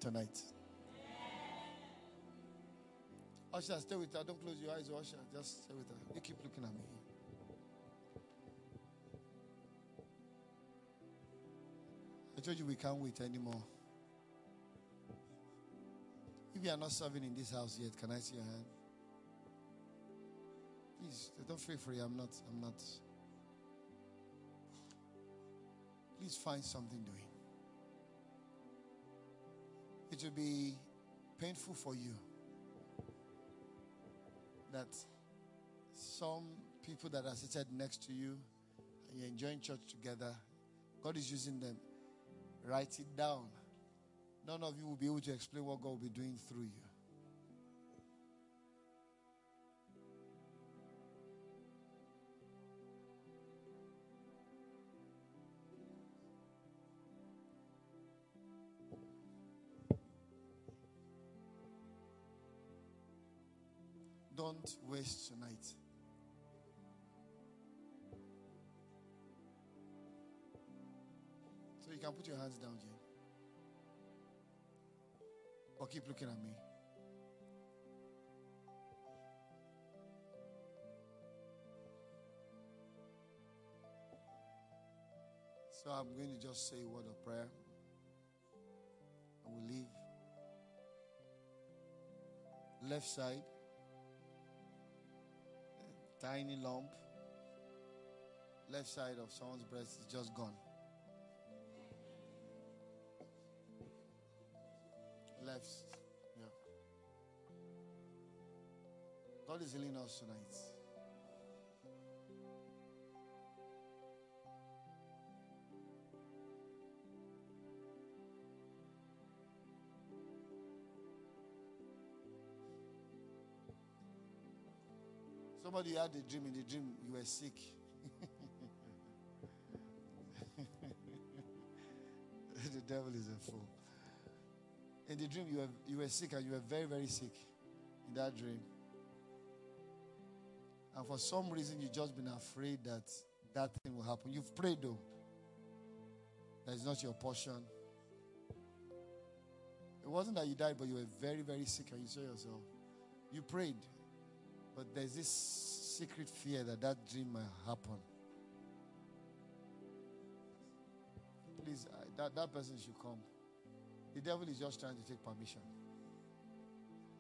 tonight. Usher, stay with her. Don't close your eyes, Usher. Just stay with her. You keep looking at me. I told you we can't wait anymore. If you are not serving in this house yet, can I see your hand? Please, don't feel free. I'm not. I'm not. Please find something doing. It will be painful for you that some people that are seated next to you and you're enjoying church together, God is using them. Write it down. None of you will be able to explain what God will be doing through you. Don't waste tonight. So you can put your hands down, Jane. Or keep looking at me. So I'm going to just say a word of prayer. And we'll leave. Left side. Tiny lump. Left side of someone's breast is just gone. Yeah. God is healing us tonight. Somebody had a dream. In the dream, you were sick. the devil is a fool. In the dream, you were, you were sick and you were very, very sick in that dream. And for some reason, you've just been afraid that that thing will happen. You've prayed, though. That is not your portion. It wasn't that you died, but you were very, very sick and you saw yourself. You prayed. But there's this secret fear that that dream might happen. please, uh, that, that person should come. The devil is just trying to take permission.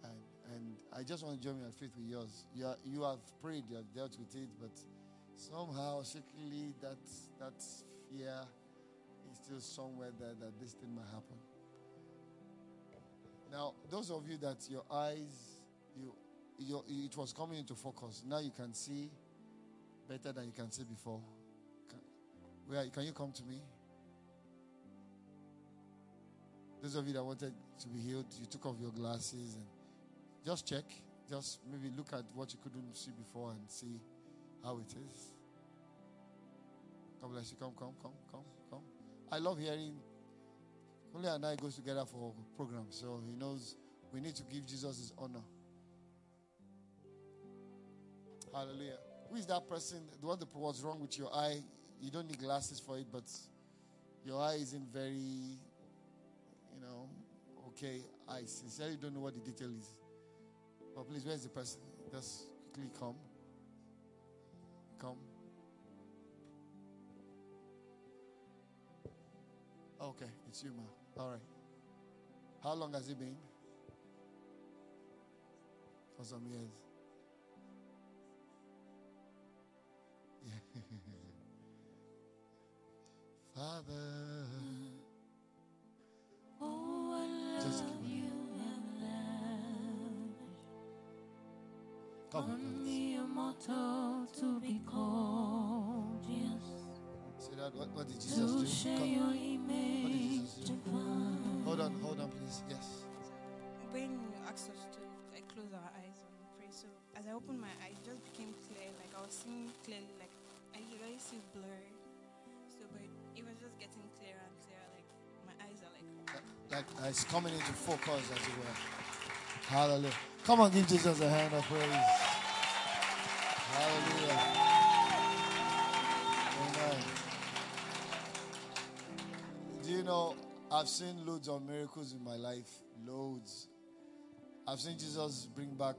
And, and I just want to join my faith with yours. You, are, you have prayed, you have dealt with it, but somehow, secretly, that, that fear is still somewhere there that this thing might happen. Now, those of you that your eyes, you, your, it was coming into focus. Now you can see better than you can see before. Can, where can you come to me? Those of you that wanted to be healed, you took off your glasses and just check. Just maybe look at what you couldn't see before and see how it is. God bless you. Come, come, come, come, come. I love hearing. Only and I goes together for programs, so he knows we need to give Jesus his honor. Hallelujah. Who is that person? The one that was wrong with your eye? You don't need glasses for it, but your eye isn't very, okay. I sincerely don't know what the detail is. But please, where's the person? Just quickly come. Come. Okay, it's you, ma. All right. How long has it been? For some years. Father. Come on on. me a motto to be called, yes, Say that. What, what did to Jesus do? share Come. your Jesus do? divine. Hold on, hold on, please. Yes. when you asked us to like close our eyes and pray, so as I opened my eyes, it just became clear. Like I was seeing clearly. Like I usually see blurry. So, but it was just getting clearer and clearer. Like my eyes are like. Like uh, it's coming into focus, as it were. Hallelujah. Come on, give Jesus a hand of praise. Hallelujah. Amen. Do you know, I've seen loads of miracles in my life. Loads. I've seen Jesus bring back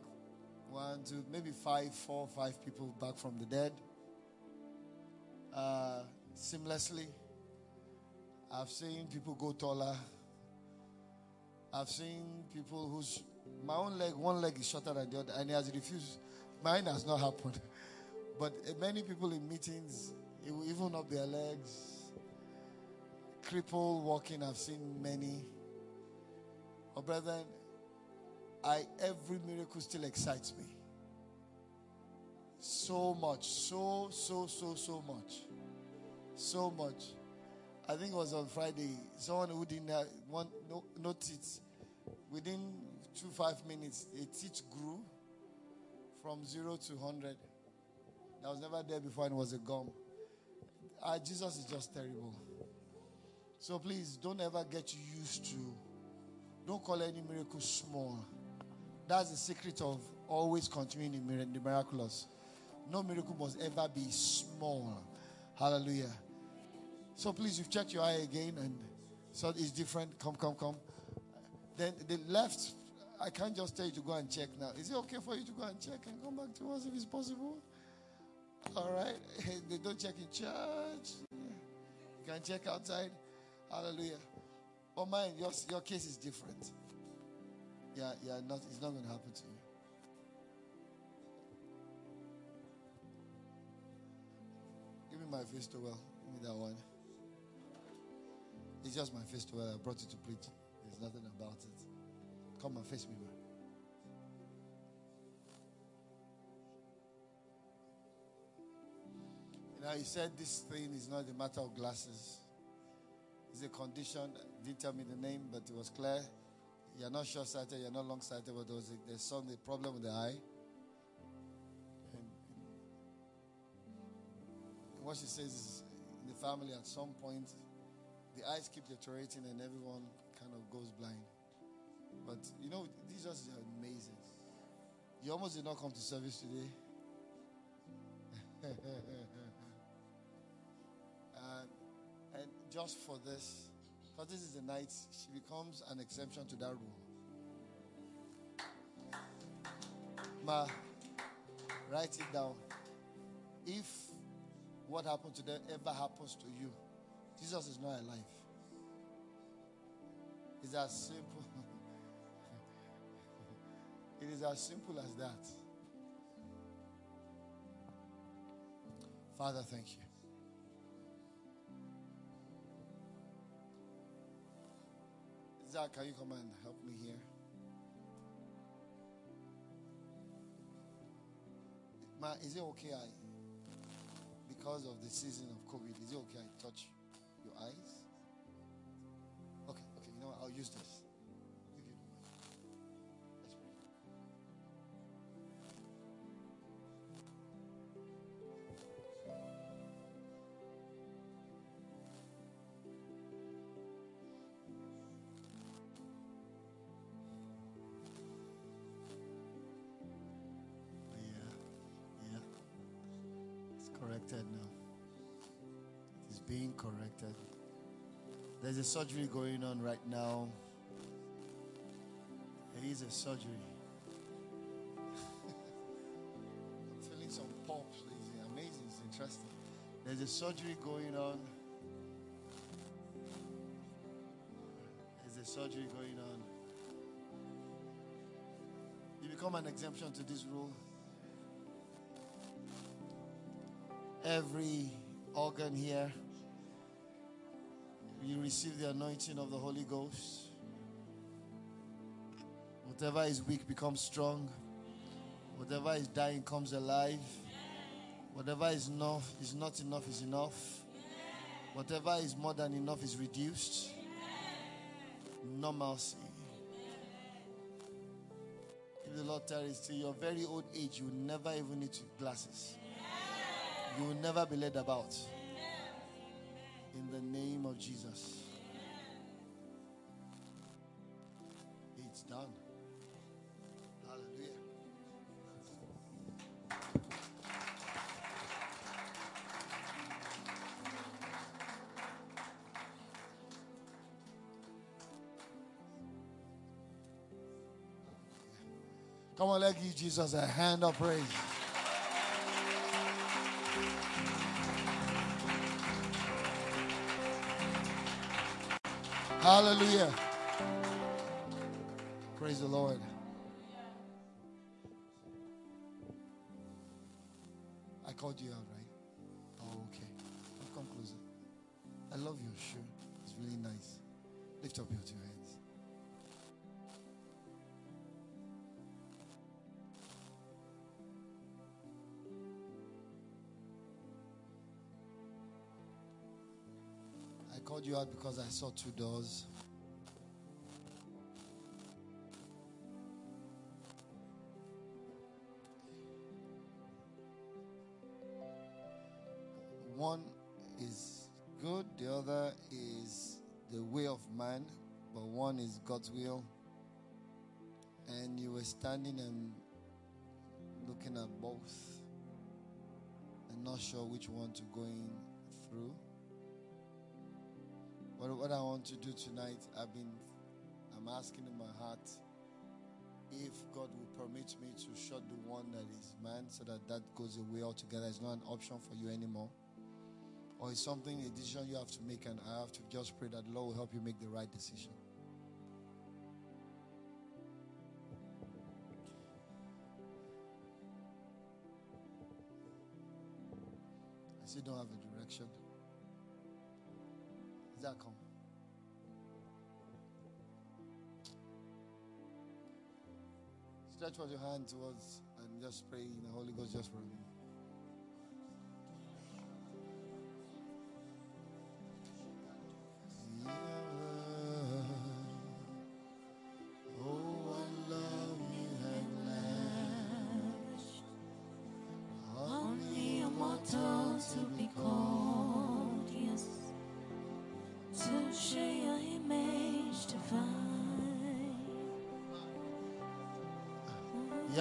one, two, maybe five, four, five people back from the dead uh, seamlessly. I've seen people go taller. I've seen people whose my own leg, one leg is shorter than the other, and he has refused. Mine has not happened. But many people in meetings, even up their legs. Cripple walking, I've seen many. Oh, brethren, I every miracle still excites me. So much, so so so so much, so much. I think it was on Friday. Someone who didn't want no, no teeth. Within two five minutes, a teeth grew from zero to hundred. That was never there before, and it was a gum. Ah, Jesus is just terrible. So please don't ever get used to. Don't call any miracle small. That's the secret of always continuing in the miraculous. No miracle must ever be small. Hallelujah. So please, you've checked your eye again, and so it's different. Come, come, come. Then the left, I can't just tell you to go and check now. Is it okay for you to go and check and come back to us if it's possible? All right. They don't check in church. You can check outside. Hallelujah. But mine, your, your case is different. Yeah, yeah, not, it's not going to happen to you. Give me my face towel. Give me that one. It's just my face towel. I brought it to preach. There's nothing about it. Come and face me, man. You know, he said this thing is not a matter of glasses. It's a condition. Didn't tell me the name, but it was clear. You're not short sighted, you're not long sighted, but there was a, there's some a problem with the eye. What she says is in the family at some point, the eyes keep deteriorating and everyone kind of goes blind. But you know, Jesus is amazing. You almost did not come to service today. and, and just for this, because this is the night, she becomes an exemption to that rule. Ma, write it down. If what happened to them ever happens to you, Jesus is not alive. It's as simple. it is as simple as that. Father, thank you. Zach, can you come and help me here? Ma, is it okay I, because of the season of COVID, is it okay I touch your eyes? Okay, okay, you know what? I'll use this. Corrected now. It's being corrected. There's a surgery going on right now. There is a surgery. I'm feeling some pulse. It's amazing. It's interesting. There's a surgery going on. There's a surgery going on. You become an exemption to this rule. Every organ here, you receive the anointing of the Holy Ghost. Whatever is weak becomes strong. Whatever is dying comes alive. Whatever is enough is not enough is enough. Whatever is more than enough is reduced. Normalcy. If the Lord tarries to your very old age, you never even need glasses. You will never be led about. In the name of Jesus. It's done. Come on, let's give Jesus a hand of praise. Hallelujah. Praise the Lord. Out because I saw two doors. One is good, the other is the way of man, but one is God's will. And you were standing and looking at both and not sure which one to go in through. But what I want to do tonight, I've been, I'm asking in my heart if God will permit me to shut the one that is man so that that goes away altogether. It's not an option for you anymore. Or it's something, a decision you have to make, and I have to just pray that the Lord will help you make the right decision. I still don't have a direction. Come? Stretch out your hand towards and just pray in the Holy Ghost just for me. Oh,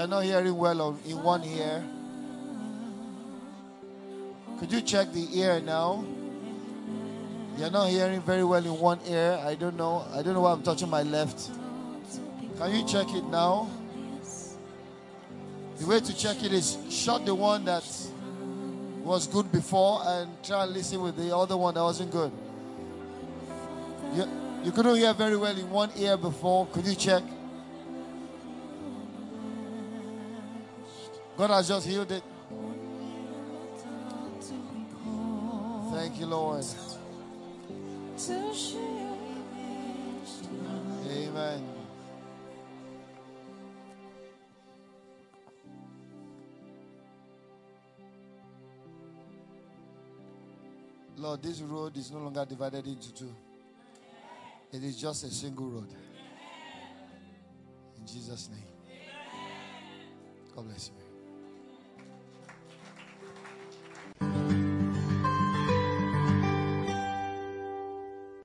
You're not hearing well in one ear. Could you check the ear now? You're not hearing very well in one ear. I don't know. I don't know why I'm touching my left. Can you check it now? The way to check it is shut the one that was good before and try and listen with the other one that wasn't good. You, you couldn't hear very well in one ear before. Could you check? God has just healed it. Thank you, Lord. Amen. Lord, this road is no longer divided into two. It is just a single road. In Jesus' name. God bless you.